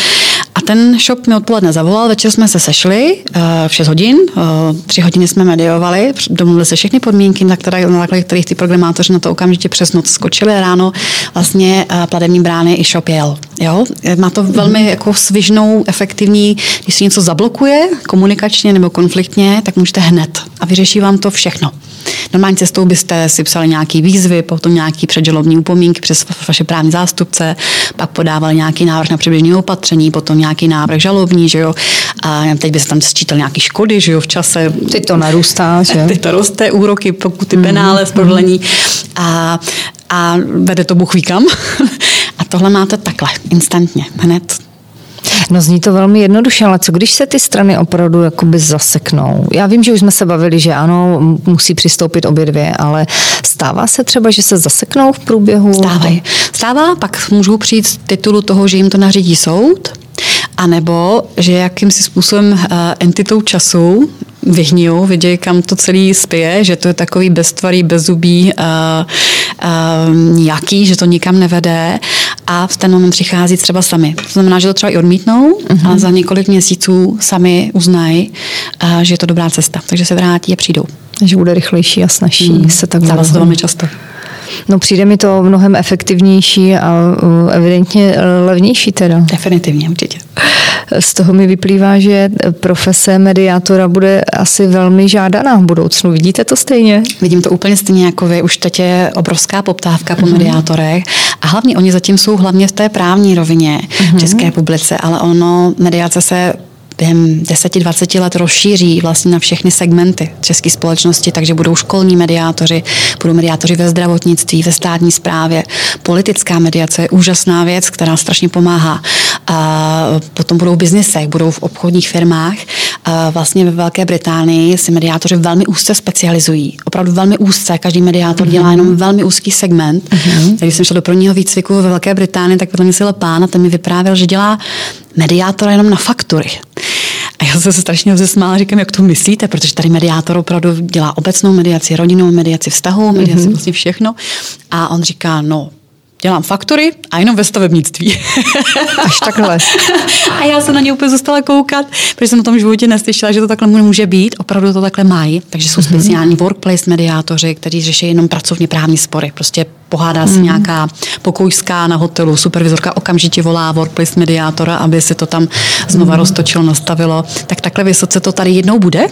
A ten shop mi odpoledne zavolal, večer jsme se sešli uh, v 6 hodin, uh, 3 hodiny jsme mediovali, domluvili se všechny podmínky, na, které, na základě kterých ty programátoři na to okamžitě přes noc skočili ráno, vlastně uh, platební brány i shop jel. Jo? Má to velmi jako svižnou, efektivní, když se něco zablokuje komunikačně nebo konfliktně, tak můžete hned a vyřeší vám to všechno. Normální cestou byste si psali nějaký výzvy, potom nějaký předžalobní upomínky přes vaše právní zástupce, pak podávali nějaký návrh na předběžné opatření, potom nějaký návrh žalobní, že jo. A teď byste tam sčítal nějaké škody, že jo, v čase. Teď to narůstá, že? Teď to roste, úroky, pokuty, penále, mm-hmm. prodlení. A, a vede to Bůh ví kam. A tohle máte takhle, instantně, hned No zní to velmi jednoduše, ale co když se ty strany opravdu jakoby zaseknou? Já vím, že už jsme se bavili, že ano, musí přistoupit obě dvě, ale stává se třeba, že se zaseknou v průběhu? Stávají. Stává, pak můžou přijít z titulu toho, že jim to nařídí soud, a nebo, že jakýmsi způsobem uh, entitou času vyhnijou, vidějí, kam to celý spěje, že to je takový beztvarý, bezzubý, uh, uh, nějaký, že to nikam nevede a v ten moment přichází třeba sami. To znamená, že to třeba i odmítnou uh-huh. a za několik měsíců sami uznají, uh, že je to dobrá cesta. Takže se vrátí a přijdou. Že bude rychlejší a snažší mm. se tak Stává se to velmi často. No přijde mi to mnohem efektivnější a evidentně levnější teda. Definitivně, určitě. Z toho mi vyplývá, že profese mediátora bude asi velmi žádaná v budoucnu. Vidíte to stejně? Vidím to úplně stejně jako vy. Už teď je obrovská poptávka po mm-hmm. mediátorech a hlavně oni zatím jsou hlavně v té právní rovině mm-hmm. v České republice, ale ono, mediace se během 10-20 let rozšíří vlastně na všechny segmenty české společnosti, takže budou školní mediátoři, budou mediátoři ve zdravotnictví, ve státní správě. Politická mediace je úžasná věc, která strašně pomáhá. A potom budou v biznisech, budou v obchodních firmách. A vlastně ve Velké Británii si mediátoři velmi úzce specializují. Opravdu velmi úzce. Každý mediátor mm-hmm. dělá jenom velmi úzký segment. Mm-hmm. Když jsem šla do prvního výcviku ve Velké Británii, tak vedle mě pán a ten mi vyprávěl, že dělá mediátora jenom na faktury. A já jsem se strašně rozesmála, říkám, jak to myslíte, protože tady mediátor opravdu dělá obecnou mediaci, rodinnou mediaci vztahu, mediaci mm-hmm. vlastně všechno. A on říká, no, dělám faktory a jenom ve stavebnictví. Až takhle. a já jsem na ně úplně zůstala koukat, protože jsem o tom životě neslyšela, že to takhle může být. Opravdu to takhle mají. Takže jsou mhm. speciální workplace mediátoři, kteří řeší jenom pracovně právní spory. Prostě pohádá se mm. nějaká pokojská na hotelu, supervizorka okamžitě volá workplace mediátora, aby se to tam znova mm. roztočilo, nastavilo. Tak takhle vysoce to tady jednou bude.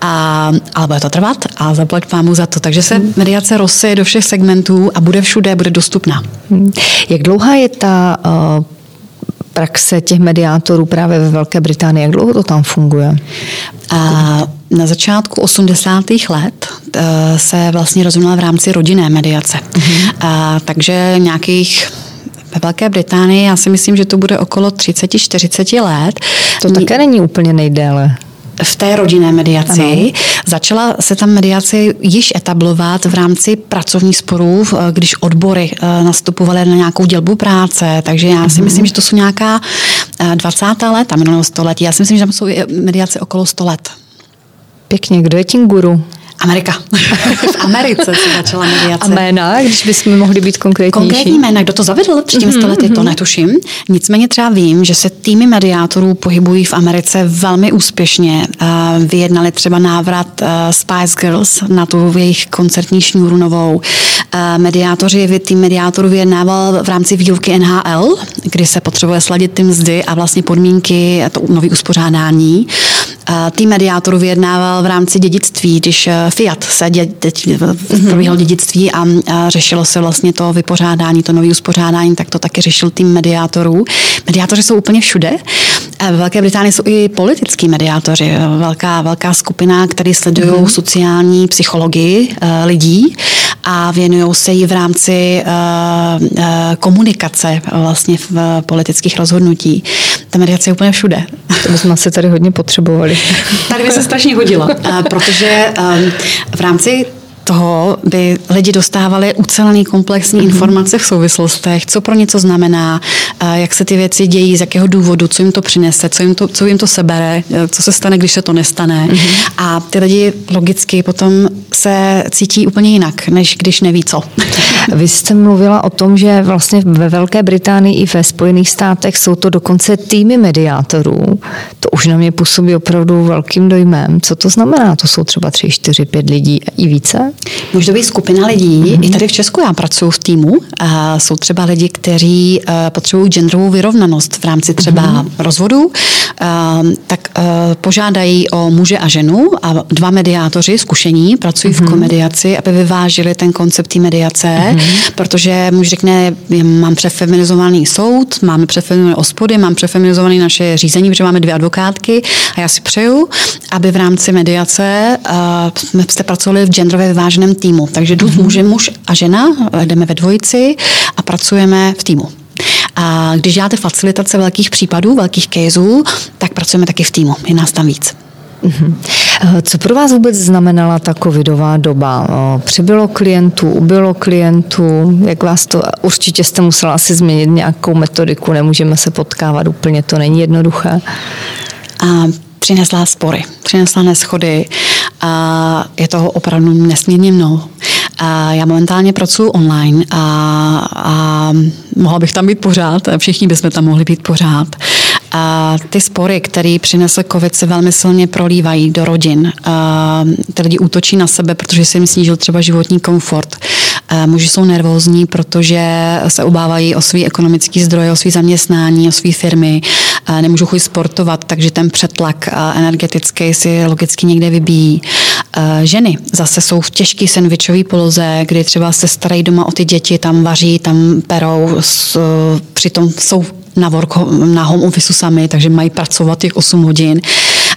A, ale bude to trvat a zaplať pámu za to. Takže se mediace rozseje do všech segmentů a bude všude, bude dostupná. Hmm. Jak dlouhá je ta uh, praxe těch mediátorů právě ve Velké Británii? Jak dlouho to tam funguje? A na začátku 80. let uh, se vlastně rozvinula v rámci rodinné mediace. Uh-huh. A, takže nějakých ve Velké Británii, já si myslím, že to bude okolo 30-40 let. To také není úplně nejdéle v té rodinné mediaci. Ano. Začala se tam mediace již etablovat v rámci pracovních sporů, když odbory eh, nastupovaly na nějakou dělbu práce. Takže já si mhm. myslím, že to jsou nějaká 20. Eh, let a minulého století. Já si myslím, že tam jsou mediace okolo 100 let. Pěkně, kdo je tím guru? Amerika. v Americe se začala mediace. A jména, když bychom mohli být konkrétnější? Konkrétní jména, kdo to zavedl před těmi mm-hmm. to mhm. netuším. Nicméně třeba vím, že se týmy mediátorů pohybují v Americe velmi úspěšně. Vyjednali třeba návrat Spice Girls na tu jejich koncertní šňůru novou. Mediátoři, tým mediátorů vyjednával v rámci výuky NHL, kdy se potřebuje sladit ty mzdy a vlastně podmínky, to nový uspořádání. Tým mediátorů vyjednával v rámci dědictví, když Fiat se dě, teď probíhal dědictví a, a řešilo se vlastně to vypořádání, to nové uspořádání, tak to taky řešil tým mediátorů. Mediátoři jsou úplně všude. V Velké Británii jsou i politický mediátoři, velká, velká skupina, který sledují mm-hmm. sociální psychologii lidí a věnují se jí v rámci komunikace vlastně v politických rozhodnutí. Ta mediace je úplně všude. To bychom se tady hodně potřebovali. Tady by se strašně hodila, protože um, v rámci toho by lidi dostávali ucelený komplexní mm-hmm. informace v souvislostech, co pro něco znamená, jak se ty věci dějí, z jakého důvodu, co jim to přinese, co jim to, co jim to sebere, co se stane, když se to nestane. Mm-hmm. A ty lidi logicky potom se cítí úplně jinak, než když neví co. Vy jste mluvila o tom, že vlastně ve Velké Británii i ve Spojených státech jsou to dokonce týmy mediátorů. To už na mě působí opravdu velkým dojmem. Co to znamená? To jsou třeba tři, čtyři, pět lidí i více? Může to být skupina lidí. Mm-hmm. I tady v Česku já pracuji v týmu. A jsou třeba lidi, kteří uh, potřebují genderovou vyrovnanost v rámci třeba mm-hmm. rozvodu. Uh, tak uh, požádají o muže a ženu a dva mediátoři zkušení pracují mm-hmm. v mhm. komediaci, aby vyvážili ten koncept té mediace, mm-hmm. protože muž řekne, mám přefeminizovaný soud, máme přefeminizované ospody, mám přefeminizované naše řízení, protože máme dvě advokátky a já si přeju, aby v rámci mediace uh, jste pracovali v genderové vyváženém týmu. Takže jdu mm-hmm. muže, muž a žena, jdeme ve dvojici a pracujeme v týmu. A když děláte facilitace velkých případů, velkých caseů, tak pracujeme taky v týmu. Je nás tam víc. Mhm. Co pro vás vůbec znamenala ta covidová doba? Přibylo klientů, ubylo klientů? Jak vás to, určitě jste musela asi změnit nějakou metodiku, nemůžeme se potkávat úplně, to není jednoduché. A přinesla spory, přinesla neschody a je toho opravdu nesmírně mnoho. A já momentálně pracuji online a, a mohla bych tam být pořád, všichni bychom tam mohli být pořád. A ty spory, které přinesl COVID, se velmi silně prolívají do rodin. A ty lidi útočí na sebe, protože se jim snížil třeba životní komfort. Muži jsou nervózní, protože se obávají o svý ekonomický zdroje, o svý zaměstnání, o své firmy, nemůžou chuť sportovat, takže ten přetlak energetický si logicky někde vybíjí. Ženy zase jsou v těžké sandvičové poloze, kdy třeba se starají doma o ty děti, tam vaří, tam perou, přitom jsou na, work, na home office sami, takže mají pracovat těch 8 hodin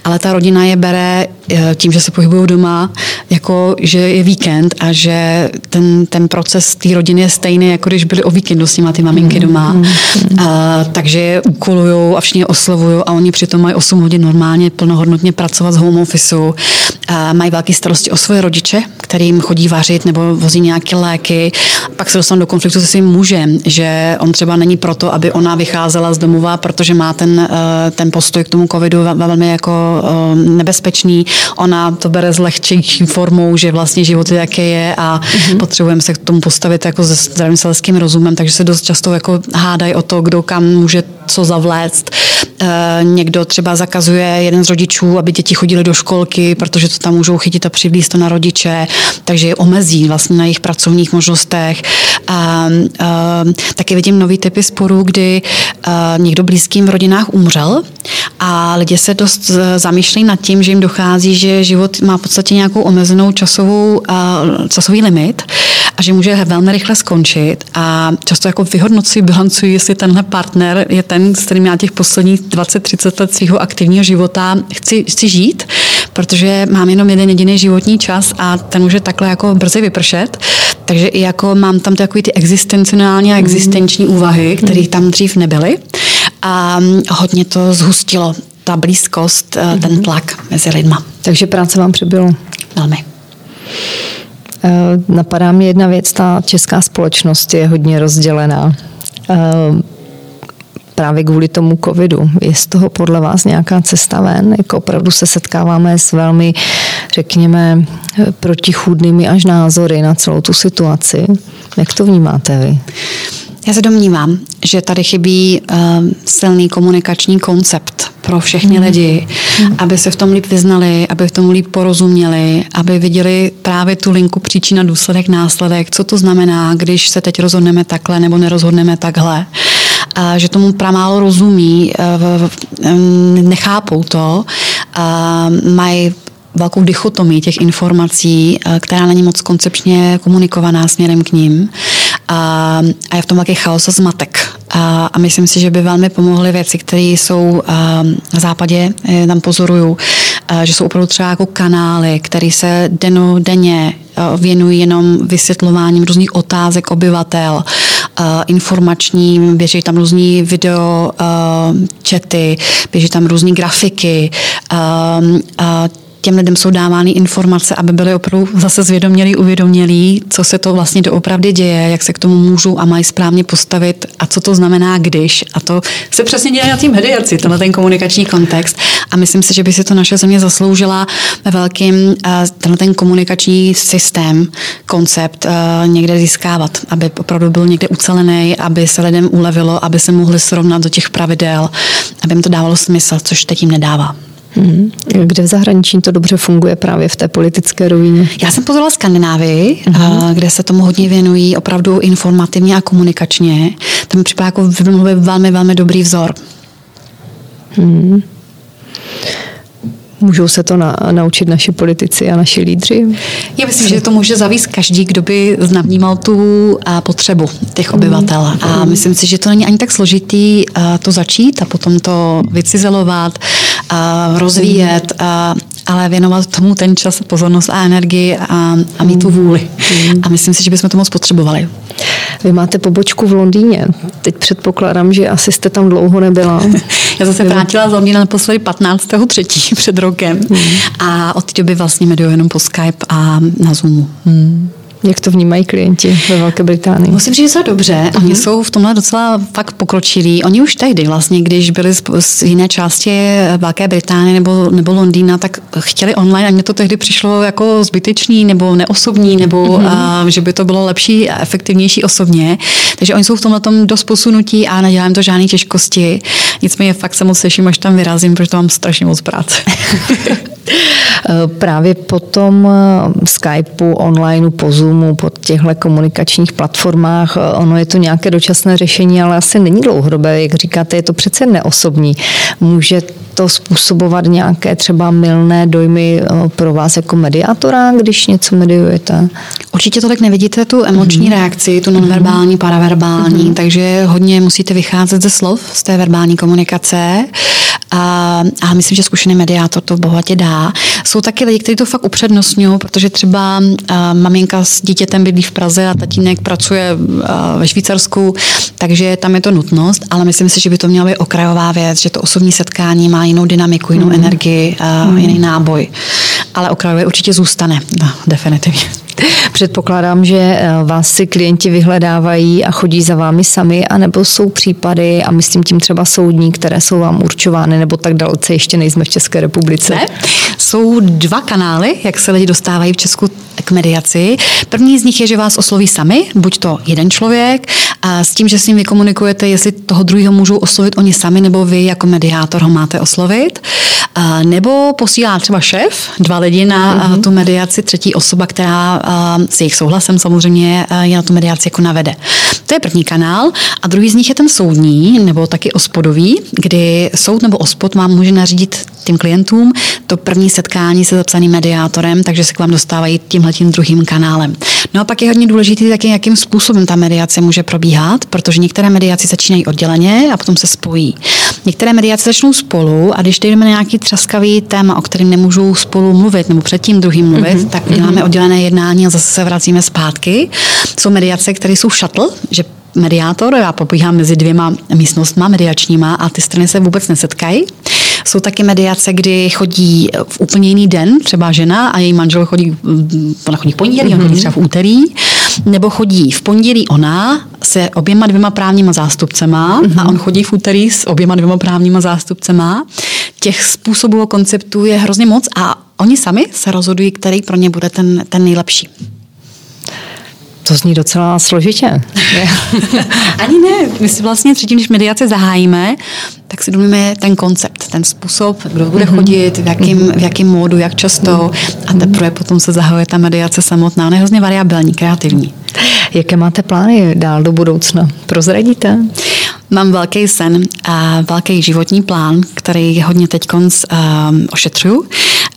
ale ta rodina je bere tím, že se pohybují doma, jako že je víkend a že ten, ten proces té rodiny je stejný, jako když byli o víkendu s nimi ty maminky doma. Mm, mm. A, takže je úkolují a všichni oslovují a oni přitom mají 8 hodin normálně plnohodnotně pracovat z home officeu. A mají velké starosti o svoje rodiče, kterým chodí vařit nebo vozí nějaké léky. Pak se dostanou do konfliktu se svým mužem, že on třeba není proto, aby ona vycházela z domova, protože má ten, eh, ten postoj k tomu covidu velmi jako Eh, nebezpečný. Ona to bere s lehčejší formou, že vlastně život je, jaký je a mm-hmm. potřebujeme se k tomu postavit jako se zdravým selským rozumem, takže se dost často jako hádají o to, kdo kam může co zavléct. E, někdo třeba zakazuje jeden z rodičů, aby děti chodili do školky, protože to tam můžou chytit a přivlíst to na rodiče, takže je omezí vlastně na jejich pracovních možnostech. A, a, taky vidím nový typy sporů, kdy a, někdo blízkým v rodinách umřel a lidi se dost zamýšlejí nad tím, že jim dochází, že život má v podstatě nějakou omezenou časovou, časový limit a že může velmi rychle skončit a často jako vyhodnocují, bilancují, jestli tenhle partner je ten, s kterým já těch posledních 20-30 let svého aktivního života chci, chci žít, protože mám jenom jeden jediný životní čas a ten může takhle jako brzy vypršet. Takže i jako mám tam takový ty existenciální a existenční úvahy, které tam dřív nebyly. A hodně to zhustilo ta blízkost, mm-hmm. ten tlak mezi lidma. Takže práce vám přibylo? Velmi. Eh, napadá mě jedna věc, ta česká společnost je hodně rozdělená. Eh, právě kvůli tomu covidu. Je z toho podle vás nějaká cesta ven? Jako opravdu se setkáváme s velmi, řekněme, protichůdnými až názory na celou tu situaci. Jak to vnímáte vy? Já se domnívám, že tady chybí uh, silný komunikační koncept pro všechny mm. lidi, mm. aby se v tom líp vyznali, aby v tom líp porozuměli, aby viděli právě tu linku příčina, důsledek, následek, co to znamená, když se teď rozhodneme takhle nebo nerozhodneme takhle. A že tomu pramálo rozumí, uh, nechápou to, mají velkou dichotomii těch informací, která není moc koncepčně komunikovaná směrem k ním a, a je v tom velký chaos a zmatek. A, a myslím si, že by velmi pomohly věci, které jsou na západě, tam pozoruju, že jsou opravdu třeba jako kanály, které se deno, denně věnují jenom vysvětlováním různých otázek obyvatel, informační, běží tam různý video čety, běží tam různé grafiky, těm lidem jsou dávány informace, aby byli opravdu zase zvědomělí, uvědomělí, co se to vlastně doopravdy děje, jak se k tomu můžou a mají správně postavit a co to znamená, když. A to se přesně děje na tím mediaci, tenhle ten komunikační kontext. A myslím si, že by si to naše země zasloužila ve velkým eh, tenhle ten komunikační systém, koncept eh, někde získávat, aby opravdu byl někde ucelený, aby se lidem ulevilo, aby se mohli srovnat do těch pravidel, aby jim to dávalo smysl, což teď jim nedává. Hmm. Kde v zahraničí to dobře funguje právě v té politické rovině? Já jsem pozorovala Skandinávii, hmm. kde se tomu hodně věnují opravdu informativně a komunikačně. Tam mi připadá jako velmi, velmi dobrý vzor. Hmm. Můžou se to na, naučit naši politici a naši lídři? Já myslím, že to může zavíst každý, kdo by znavnímal tu a, potřebu těch obyvatel. A myslím si, že to není ani tak složitý a, to začít a potom to vycizelovat, rozvíjet, a, ale věnovat tomu ten čas, pozornost a energii a, a mít tu vůli. A myslím si, že bychom to moc potřebovali. Vy máte pobočku v Londýně. Teď předpokládám, že asi jste tam dlouho nebyla. Já zase vrátila z Londýna naposledy 15. třetí před rokem hmm. a od té doby vlastně meduju jenom po Skype a na Zoomu. Hmm. Jak to vnímají klienti ve Velké Británii? Musím říct, že jsou dobře. Uh-huh. Oni jsou v tomhle docela fakt pokročilí. Oni už tehdy vlastně, když byli z, z jiné části Velké Británie nebo, nebo Londýna, tak chtěli online a mně to tehdy přišlo jako zbytečný nebo neosobní, nebo uh-huh. a, že by to bylo lepší a efektivnější osobně. Takže oni jsou v tomhle tom dost posunutí a nedělám to žádné těžkosti. Nicméně fakt se moc těším, až tam vyrazím, protože to mám strašně moc práce. Právě po tom Skypeu, onlineu, po Zoomu, po těchto komunikačních platformách, ono je to nějaké dočasné řešení, ale asi není dlouhodobé, jak říkáte, je to přece neosobní. Může to způsobovat nějaké třeba milné dojmy eh, pro vás jako mediátora, když něco mediujete? Určitě to tak nevidíte, tu emoční mm-hmm. reakci, tu nonverbální, paraverbální, mm-hmm. takže hodně musíte vycházet ze slov, z té verbální komunikace a, a myslím, že zkušený mediátor to bohatě dá. Jsou taky lidi, kteří to fakt upřednostňují, protože třeba maminka s dítětem bydlí v Praze a tatínek pracuje ve Švýcarsku, takže tam je to nutnost, ale myslím si, že by to měla být okrajová věc, že to osobní setkání má jinou dynamiku, jinou mm. energii, mm. jiný náboj. Ale okrajové určitě zůstane, no, definitivně. Předpokládám, že eh, vás si klienti vyhledávají a chodí za vámi sami, anebo jsou případy, a myslím tím třeba soudní, které jsou vám určovány, nebo tak dalece ještě nejsme v České republice. Ne? Jsou dva kanály, jak se lidi dostávají v Česku k mediaci. První z nich je, že vás osloví sami, buď to jeden člověk, a s tím, že s ním vykomunikujete, jestli toho druhého můžou oslovit oni sami, nebo vy jako mediátor ho máte oslovit. A nebo posílá třeba šéf, dva lidi na mm-hmm. tu mediaci, třetí osoba, která s jejich souhlasem samozřejmě je na tu mediaci jako navede. To je první kanál. A druhý z nich je ten soudní, nebo taky ospodový, kdy soud nebo ospod vám může nařídit těm klientům to první setkání se zapsaným mediátorem, takže se k vám dostávají tímhletím druhým kanálem. No a pak je hodně důležité taky, jakým způsobem ta mediace může probíhat, protože některé mediace začínají odděleně a potom se spojí. Některé mediace začnou spolu a když jdeme na nějaký třaskavý téma, o kterém nemůžou spolu mluvit nebo před tím druhým mluvit, mm-hmm. tak uděláme mm-hmm. oddělené jednání a zase se vracíme zpátky. Jsou mediace, které jsou shuttle, že mediátor, já pobíhám mezi dvěma místnostma mediačníma a ty strany se vůbec nesetkají. Jsou taky mediace, kdy chodí v úplně jiný den, třeba žena a její manžel chodí, ona chodí v pondělí, mm-hmm. on chodí třeba v úterý, nebo chodí v pondělí ona se oběma dvěma právníma zástupcema mm-hmm. a on chodí v úterý s oběma dvěma právníma zástupcema. Těch způsobů a konceptů je hrozně moc a oni sami se rozhodují, který pro ně bude ten, ten nejlepší. To zní docela složitě. Ani ne. My si vlastně předtím, když mediace zahájíme, tak si domluvíme ten koncept, ten způsob, kdo bude mm-hmm. chodit, v jakém, v jakém módu, jak často a teprve potom se zahajuje ta mediace samotná. Ona je hrozně variabilní, kreativní. Jaké máte plány dál do budoucna? Prozradíte? Mám velký sen a velký životní plán, který hodně teď konc um, ošetřuju.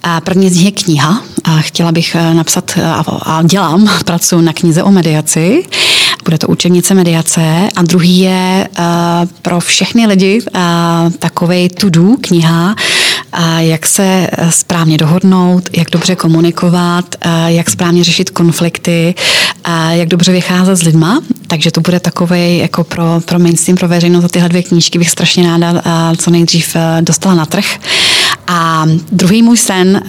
A první z nich je kniha. A chtěla bych uh, napsat a, a dělám, pracuji na knize o mediaci. Bude to učebnice mediace. A druhý je uh, pro všechny lidi uh, takovej to-do kniha, a jak se správně dohodnout, jak dobře komunikovat, jak správně řešit konflikty, jak dobře vycházet s lidma. Takže to bude takové jako pro, pro mainstream, pro veřejnost tyhle dvě knížky bych strašně ráda co nejdřív dostala na trh. A druhý můj sen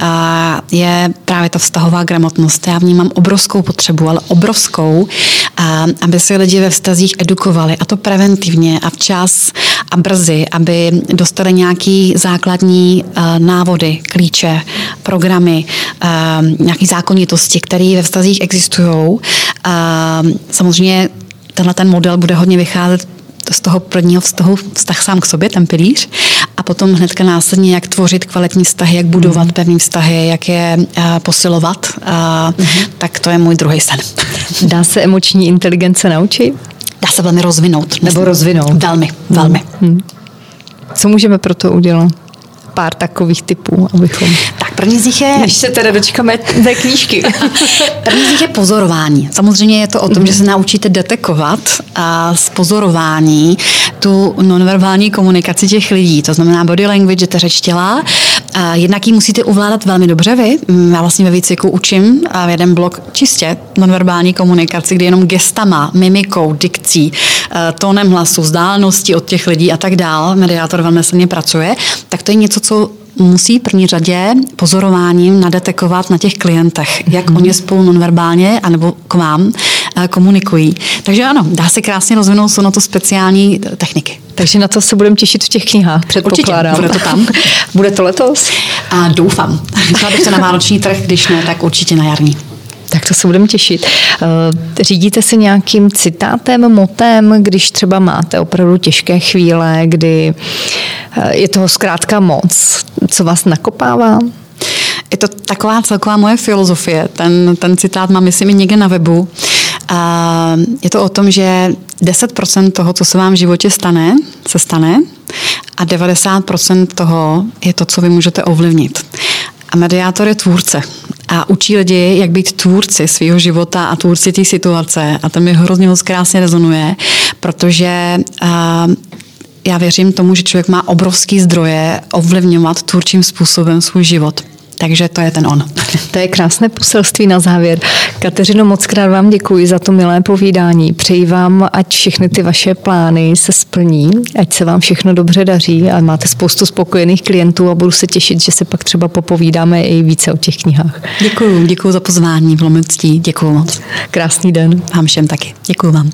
je právě ta vztahová gramotnost. Já vnímám obrovskou potřebu, ale obrovskou, aby se lidi ve vztazích edukovali a to preventivně a včas a brzy, aby dostali nějaký základní návody, klíče, programy, nějaké zákonitosti, které ve vztazích existují. Samozřejmě tenhle ten model bude hodně vycházet z toho prvního vztahu, vztah sám k sobě, ten pilíř, a potom hnedka následně, jak tvořit kvalitní vztahy, jak budovat mm. pevné vztahy, jak je uh, posilovat, uh, mm. tak to je můj druhý sen. Dá se emoční inteligence naučit? Dá se velmi rozvinout. Nebo rozvinout? Velmi, velmi. Mm. Co můžeme pro to udělat? Pár takových typů, abychom... Tak první z nich je... Než se teda dočkáme té knížky. první z nich je pozorování. Samozřejmě je to o tom, že se naučíte detekovat a z pozorování tu nonverbální komunikaci těch lidí. To znamená body language, ta řeč těla. A jednak ji musíte uvládat velmi dobře vy. Mm, já vlastně ve výcviku učím v jeden blok čistě nonverbální komunikaci, kdy jenom gestama, mimikou, dikcí, eh, tónem hlasu, vzdáleností od těch lidí a tak dál, mediátor velmi silně pracuje, tak to je něco, co musí v první řadě pozorováním nadetekovat na těch klientech, jak mm. oni spolu nonverbálně anebo k vám eh, komunikují. Takže ano, dá se krásně rozvinout, jsou na to speciální techniky. Takže na to se budeme těšit v těch knihách, předpokládám. Určitě, bude to tam. bude to letos? A doufám. Chtěla bych se na vánoční trh, když ne, tak určitě na jarní. Tak to se budeme těšit. Eh, řídíte se nějakým citátem, motem, když třeba máte opravdu těžké chvíle, kdy eh, je toho zkrátka moc? Co vás nakopává? je to taková celková moje filozofie. Ten, ten citát mám, myslím, i někde na webu. A je to o tom, že 10% toho, co se vám v životě stane, se stane a 90% toho je to, co vy můžete ovlivnit. A mediátor je tvůrce a učí lidi, jak být tvůrci svého života a tvůrci té situace. A to mi hrozně moc krásně rezonuje, protože já věřím tomu, že člověk má obrovský zdroje ovlivňovat tvůrčím způsobem svůj život. Takže to je ten on. To je krásné poselství na závěr. Kateřino, moc krát vám děkuji za to milé povídání. Přeji vám, ať všechny ty vaše plány se splní, ať se vám všechno dobře daří a máte spoustu spokojených klientů a budu se těšit, že se pak třeba popovídáme i více o těch knihách. Děkuji, děkuji za pozvání, v Děkuji moc. Krásný den. Vám všem taky. Děkuji vám.